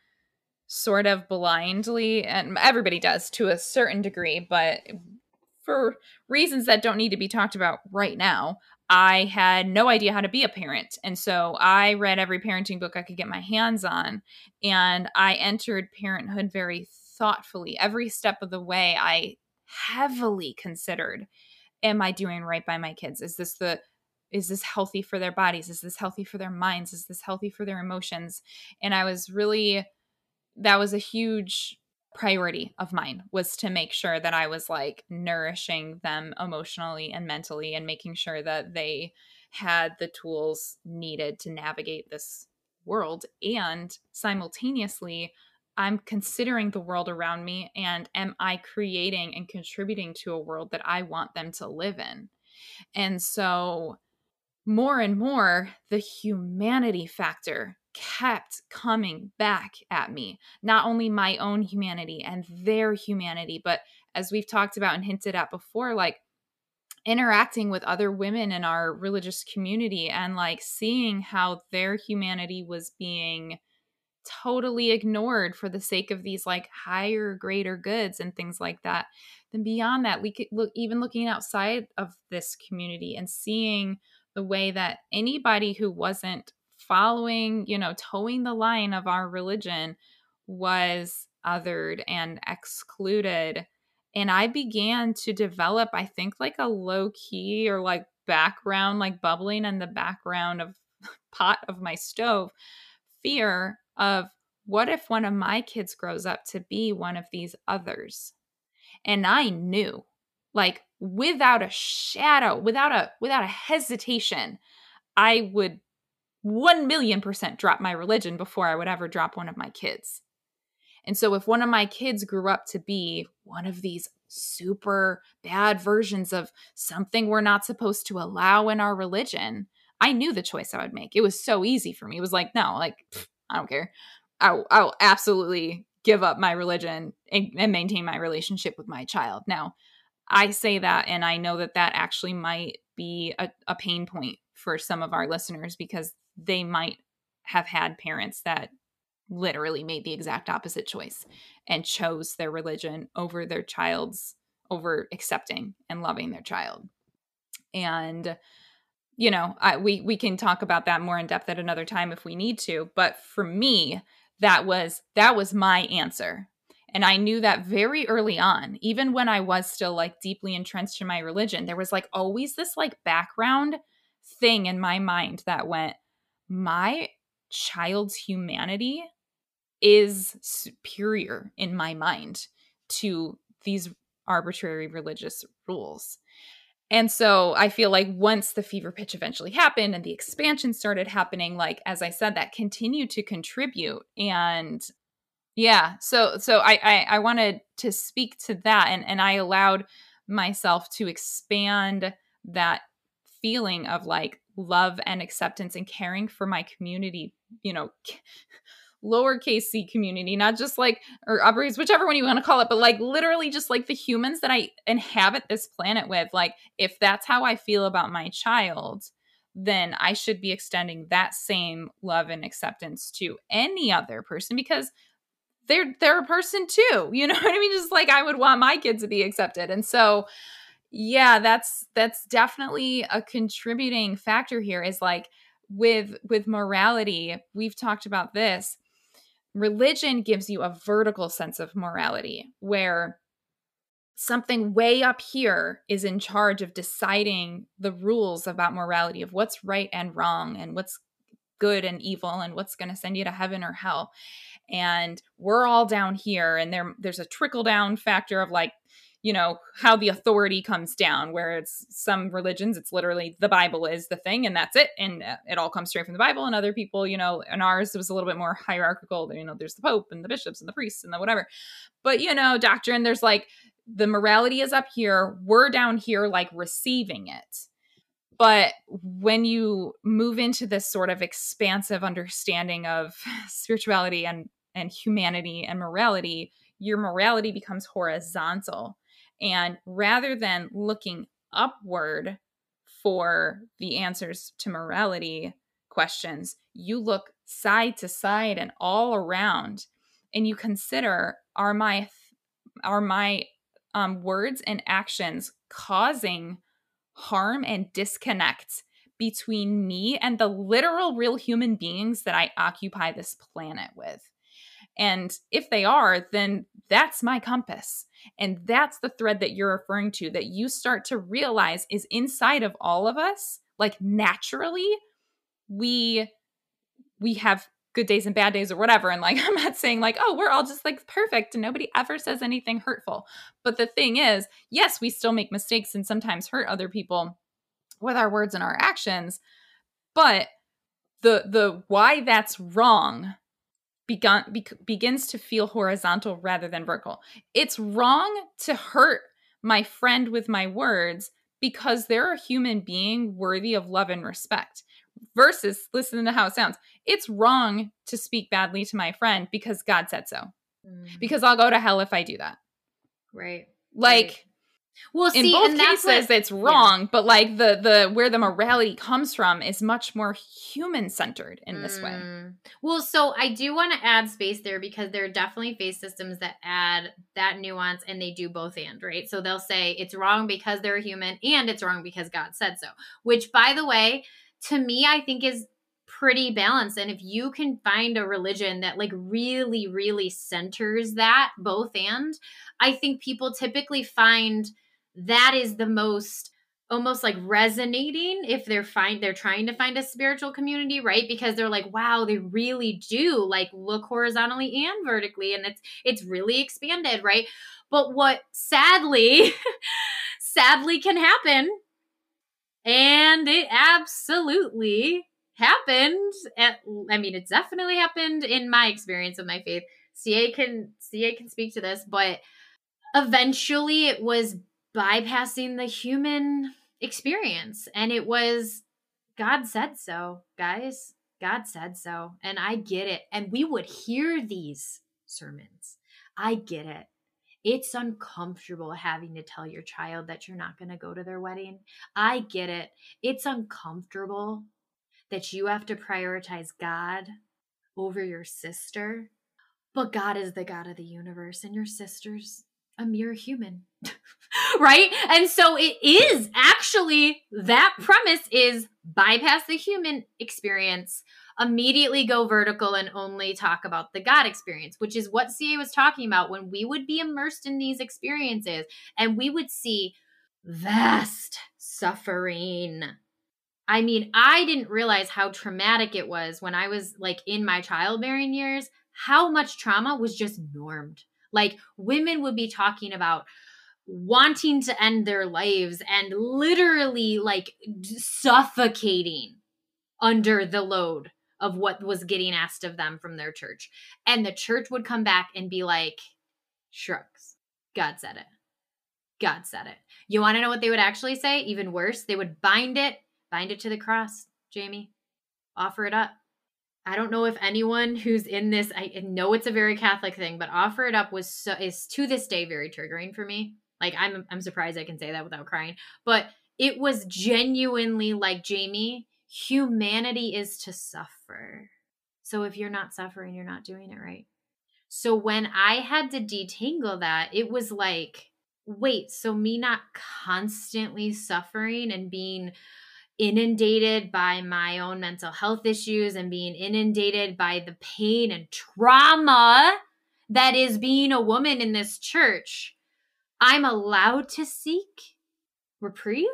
sort of blindly and everybody does to a certain degree, but for reasons that don't need to be talked about right now, I had no idea how to be a parent. And so I read every parenting book I could get my hands on. And I entered parenthood very thoughtfully. Every step of the way, I heavily considered Am I doing right by my kids? Is this the is this healthy for their bodies? Is this healthy for their minds? Is this healthy for their emotions? And I was really, that was a huge priority of mine was to make sure that I was like nourishing them emotionally and mentally and making sure that they had the tools needed to navigate this world and simultaneously I'm considering the world around me and am I creating and contributing to a world that I want them to live in? And so more and more the humanity factor kept coming back at me. Not only my own humanity and their humanity, but as we've talked about and hinted at before, like interacting with other women in our religious community and like seeing how their humanity was being totally ignored for the sake of these like higher greater goods and things like that then beyond that we could look even looking outside of this community and seeing the way that anybody who wasn't following, you know, toeing the line of our religion was othered and excluded. And I began to develop, I think, like a low key or like background, like bubbling in the background of pot of my stove fear of what if one of my kids grows up to be one of these others? And I knew, like without a shadow, without a without a hesitation, I would 1 million percent drop my religion before I would ever drop one of my kids. And so, if one of my kids grew up to be one of these super bad versions of something we're not supposed to allow in our religion, I knew the choice I would make. It was so easy for me. It was like, no, like, pff, I don't care. I'll, I'll, absolutely give up my religion and, and maintain my relationship with my child. Now, I say that, and I know that that actually might be a, a pain point for some of our listeners because they might have had parents that literally made the exact opposite choice and chose their religion over their child's over accepting and loving their child. And you know I, we we can talk about that more in depth at another time if we need to but for me that was that was my answer. And i knew that very early on even when i was still like deeply entrenched in my religion there was like always this like background thing in my mind that went my child's humanity is superior in my mind to these arbitrary religious rules. And so I feel like once the fever pitch eventually happened and the expansion started happening, like as I said, that continued to contribute. And yeah, so so I I, I wanted to speak to that and, and I allowed myself to expand that feeling of like love and acceptance and caring for my community, you know, lowercase c community, not just like, or uppercase, whichever one you want to call it, but like literally just like the humans that I inhabit this planet with. Like, if that's how I feel about my child, then I should be extending that same love and acceptance to any other person because they're they're a person too. You know what I mean? Just like I would want my kids to be accepted. And so yeah that's that's definitely a contributing factor here is like with with morality we've talked about this religion gives you a vertical sense of morality where something way up here is in charge of deciding the rules about morality of what's right and wrong and what's good and evil and what's going to send you to heaven or hell. And we're all down here and there there's a trickle down factor of like you know how the authority comes down where it's some religions it's literally the bible is the thing and that's it and uh, it all comes straight from the bible and other people you know and ours was a little bit more hierarchical you know there's the pope and the bishops and the priests and the whatever. But you know doctrine there's like the morality is up here we're down here like receiving it. But when you move into this sort of expansive understanding of spirituality and and humanity and morality your morality becomes horizontal and rather than looking upward for the answers to morality questions, you look side to side and all around and you consider are my are my um, words and actions causing harm and disconnect between me and the literal real human beings that I occupy this planet with. And if they are, then that's my compass. And that's the thread that you're referring to that you start to realize is inside of all of us. Like naturally, we we have good days and bad days or whatever. And like, I'm not saying like, oh, we're all just like perfect and nobody ever says anything hurtful. But the thing is, yes, we still make mistakes and sometimes hurt other people with our words and our actions. But the the why that's wrong begun be, begins to feel horizontal rather than vertical. It's wrong to hurt my friend with my words because they're a human being worthy of love and respect versus listen to how it sounds. It's wrong to speak badly to my friend because God said so. Mm. Because I'll go to hell if I do that. Right. Like right. Well, in see, both cases, what, it's wrong, yeah. but like the the where the morality comes from is much more human centered in this mm. way. Well, so I do want to add space there because there are definitely faith systems that add that nuance, and they do both and right. So they'll say it's wrong because they're human, and it's wrong because God said so. Which, by the way, to me, I think is pretty balanced. And if you can find a religion that like really, really centers that both and, I think people typically find that is the most almost like resonating if they're find they're trying to find a spiritual community right? Because they're like wow they really do like look horizontally and vertically and it's it's really expanded right? But what sadly sadly can happen and it absolutely happened at, i mean it's definitely happened in my experience of my faith. Ca can ca can speak to this but eventually it was bypassing the human experience and it was god said so guys god said so and i get it and we would hear these sermons i get it it's uncomfortable having to tell your child that you're not going to go to their wedding. I get it. It's uncomfortable that you have to prioritize God over your sister. But God is the God of the universe, and your sister's a mere human. right? And so it is actually that premise is bypass the human experience immediately go vertical and only talk about the God experience, which is what CA was talking about when we would be immersed in these experiences and we would see vast suffering. I mean, I didn't realize how traumatic it was when I was like in my childbearing years, how much trauma was just normed. Like women would be talking about wanting to end their lives and literally like suffocating under the load of what was getting asked of them from their church. And the church would come back and be like, shrugs. God said it. God said it. You want to know what they would actually say? Even worse, they would bind it, bind it to the cross, Jaime. Offer it up. I don't know if anyone who's in this, I know it's a very Catholic thing, but offer it up was so is to this day very triggering for me. Like I'm I'm surprised I can say that without crying. But it was genuinely like Jaime, humanity is to suffer. So if you're not suffering, you're not doing it right. So when I had to detangle that, it was like, wait, so me not constantly suffering and being inundated by my own mental health issues and being inundated by the pain and trauma that is being a woman in this church, I'm allowed to seek reprieve.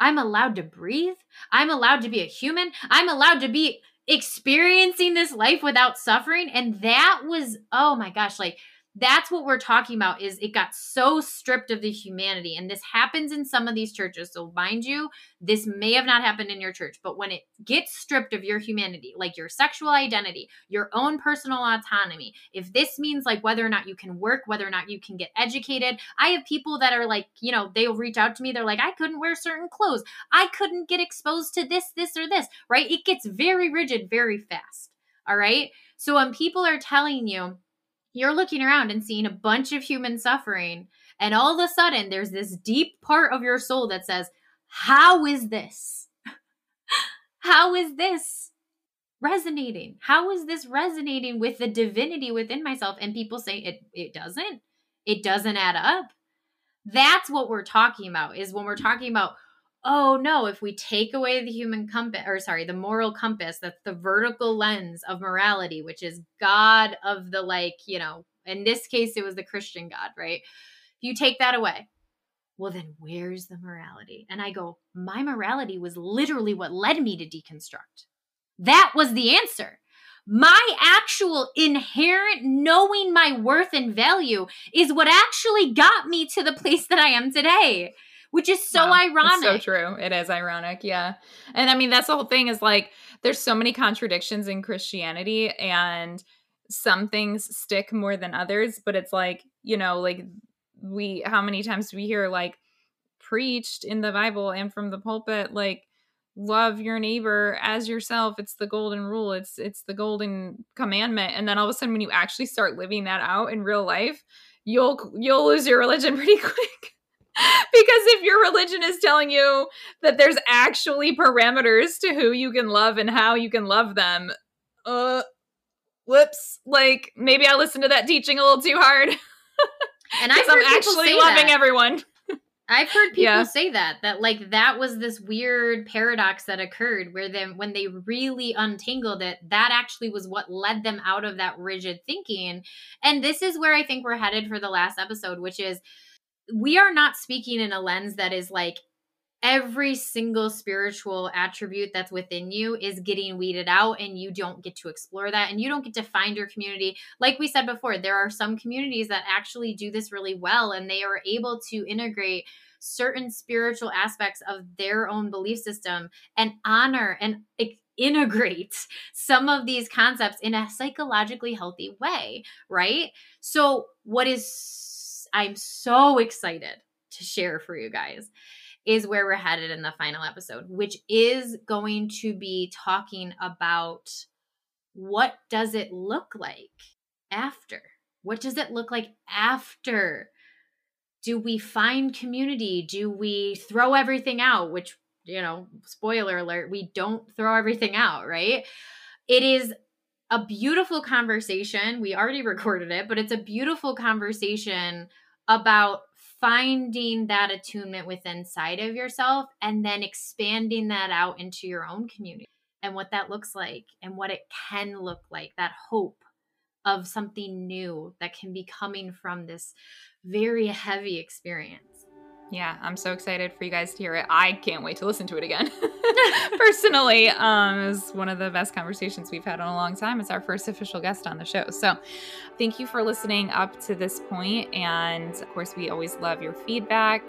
I'm allowed to breathe. I'm allowed to be a human. I'm allowed to be experiencing this life without suffering. And that was, oh my gosh, like that's what we're talking about is it got so stripped of the humanity. And this happens in some of these churches. So mind you this may have not happened in your church but when it gets stripped of your humanity like your sexual identity your own personal autonomy if this means like whether or not you can work whether or not you can get educated i have people that are like you know they'll reach out to me. They're like i couldn't wear certain clothes. I couldn't get exposed to this this or this right? It gets very rigid very fast all right? So when people are telling you you're looking around and seeing a bunch of human suffering And all of a sudden, there's this deep part of your soul that says, How is this? How is this resonating? How is this resonating with the divinity within myself? And people say it, it doesn't. It doesn't add up. That's what we're talking about, is when we're talking about oh no, if we take away the human compass, or sorry, the moral compass, that's the vertical lens of morality, which is God of the like, you know, in this case, it was the Christian God, right? If you take that away, well, then where's the morality? And I go, my morality was literally what led me to deconstruct. That was the answer. My actual inherent knowing my worth and value is what actually got me to the place that I am today which is so wow. ironic. It's so true. It is ironic. Yeah. And I mean, that's the whole thing is like, there's so many contradictions in Christianity and some things stick more than others, but it's like, you know, like we, how many times do we hear like preached in the Bible and from the pulpit, like, love your neighbor as yourself it's the golden rule it's it's the golden commandment and then all of a sudden when you actually start living that out in real life you'll you'll lose your religion pretty quick because if your religion is telling you that there's actually parameters to who you can love and how you can love them, uh, whoops, like maybe I listened to that teaching a little too hard. and I'm actually loving that. everyone. I've heard people yeah. say that that like that was this weird paradox that occurred where then when they really untangled it that actually was what led them out of that rigid thinking and this is where I think we're headed for the last episode which is we are not speaking in a lens that is like every single spiritual attribute that's within you is getting weeded out and you don't get to explore that and you don't get to find your community. Like we said before there are some communities that actually do this really well and they are able to integrate certain spiritual aspects of their own belief system and honor and integrate some of these concepts in a psychologically healthy way right? So what is I'm so excited to share for you guys is where we're headed in the final episode, which is going to be talking about what does it look like after? What does it look like after? Do we find community? Do we throw everything out? Which, you know, spoiler alert, we don't throw everything out, right? It is a beautiful conversation. We already recorded it, but it's a beautiful conversation about finding that attunement within inside of yourself and then expanding that out into your own community and what that looks like and what it can look like that hope of something new that can be coming from this very heavy experience yeah, I'm so excited for you guys to hear it. I can't wait to listen to it again. Personally, um, it was one of the best conversations we've had in a long time. It's our first official guest on the show. So, thank you for listening up to this point. And of course, we always love your feedback.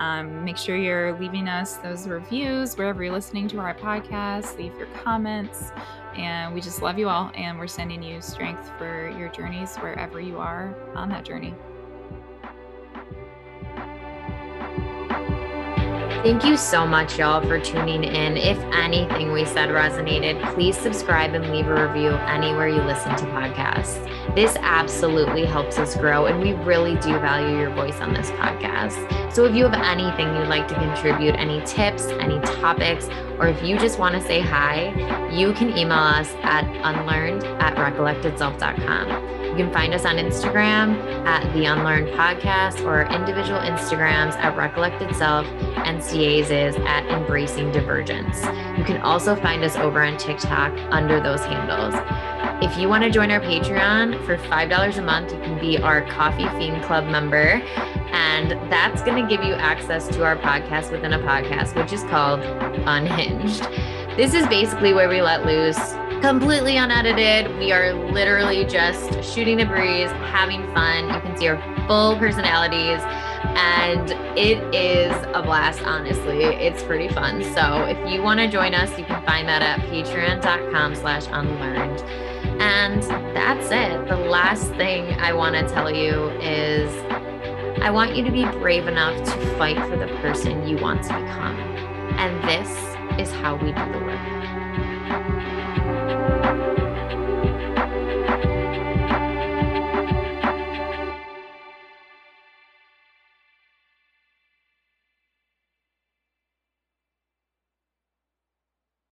Um, make sure you're leaving us those reviews wherever you're listening to our podcast. Leave your comments. And we just love you all. And we're sending you strength for your journeys wherever you are on that journey. Thank you so much, y'all, for tuning in. If anything we said resonated, please subscribe and leave a review anywhere you listen to podcasts. This absolutely helps us grow, and we really do value your voice on this podcast. So if you have anything you'd like to contribute, any tips, any topics, or if you just want to say hi, you can email us at unlearned at recollectedself.com. You can find us on Instagram at The Unlearned Podcast or individual Instagrams at Recollected Self and CA's is at Embracing Divergence. You can also find us over on TikTok under those handles. If you want to join our Patreon for $5 a month, you can be our Coffee Fiend Club member. And that's going to give you access to our podcast within a podcast, which is called Unhinged. This is basically where we let loose completely unedited. We are literally just shooting the breeze, having fun. You can see our full personalities and it is a blast honestly. It's pretty fun. So if you want to join us you can find that at patreon.com slash unlearned. And that's it. The last thing i want to tell you is i want you to be brave enough to fight for the person you want to become. And this is how we do the work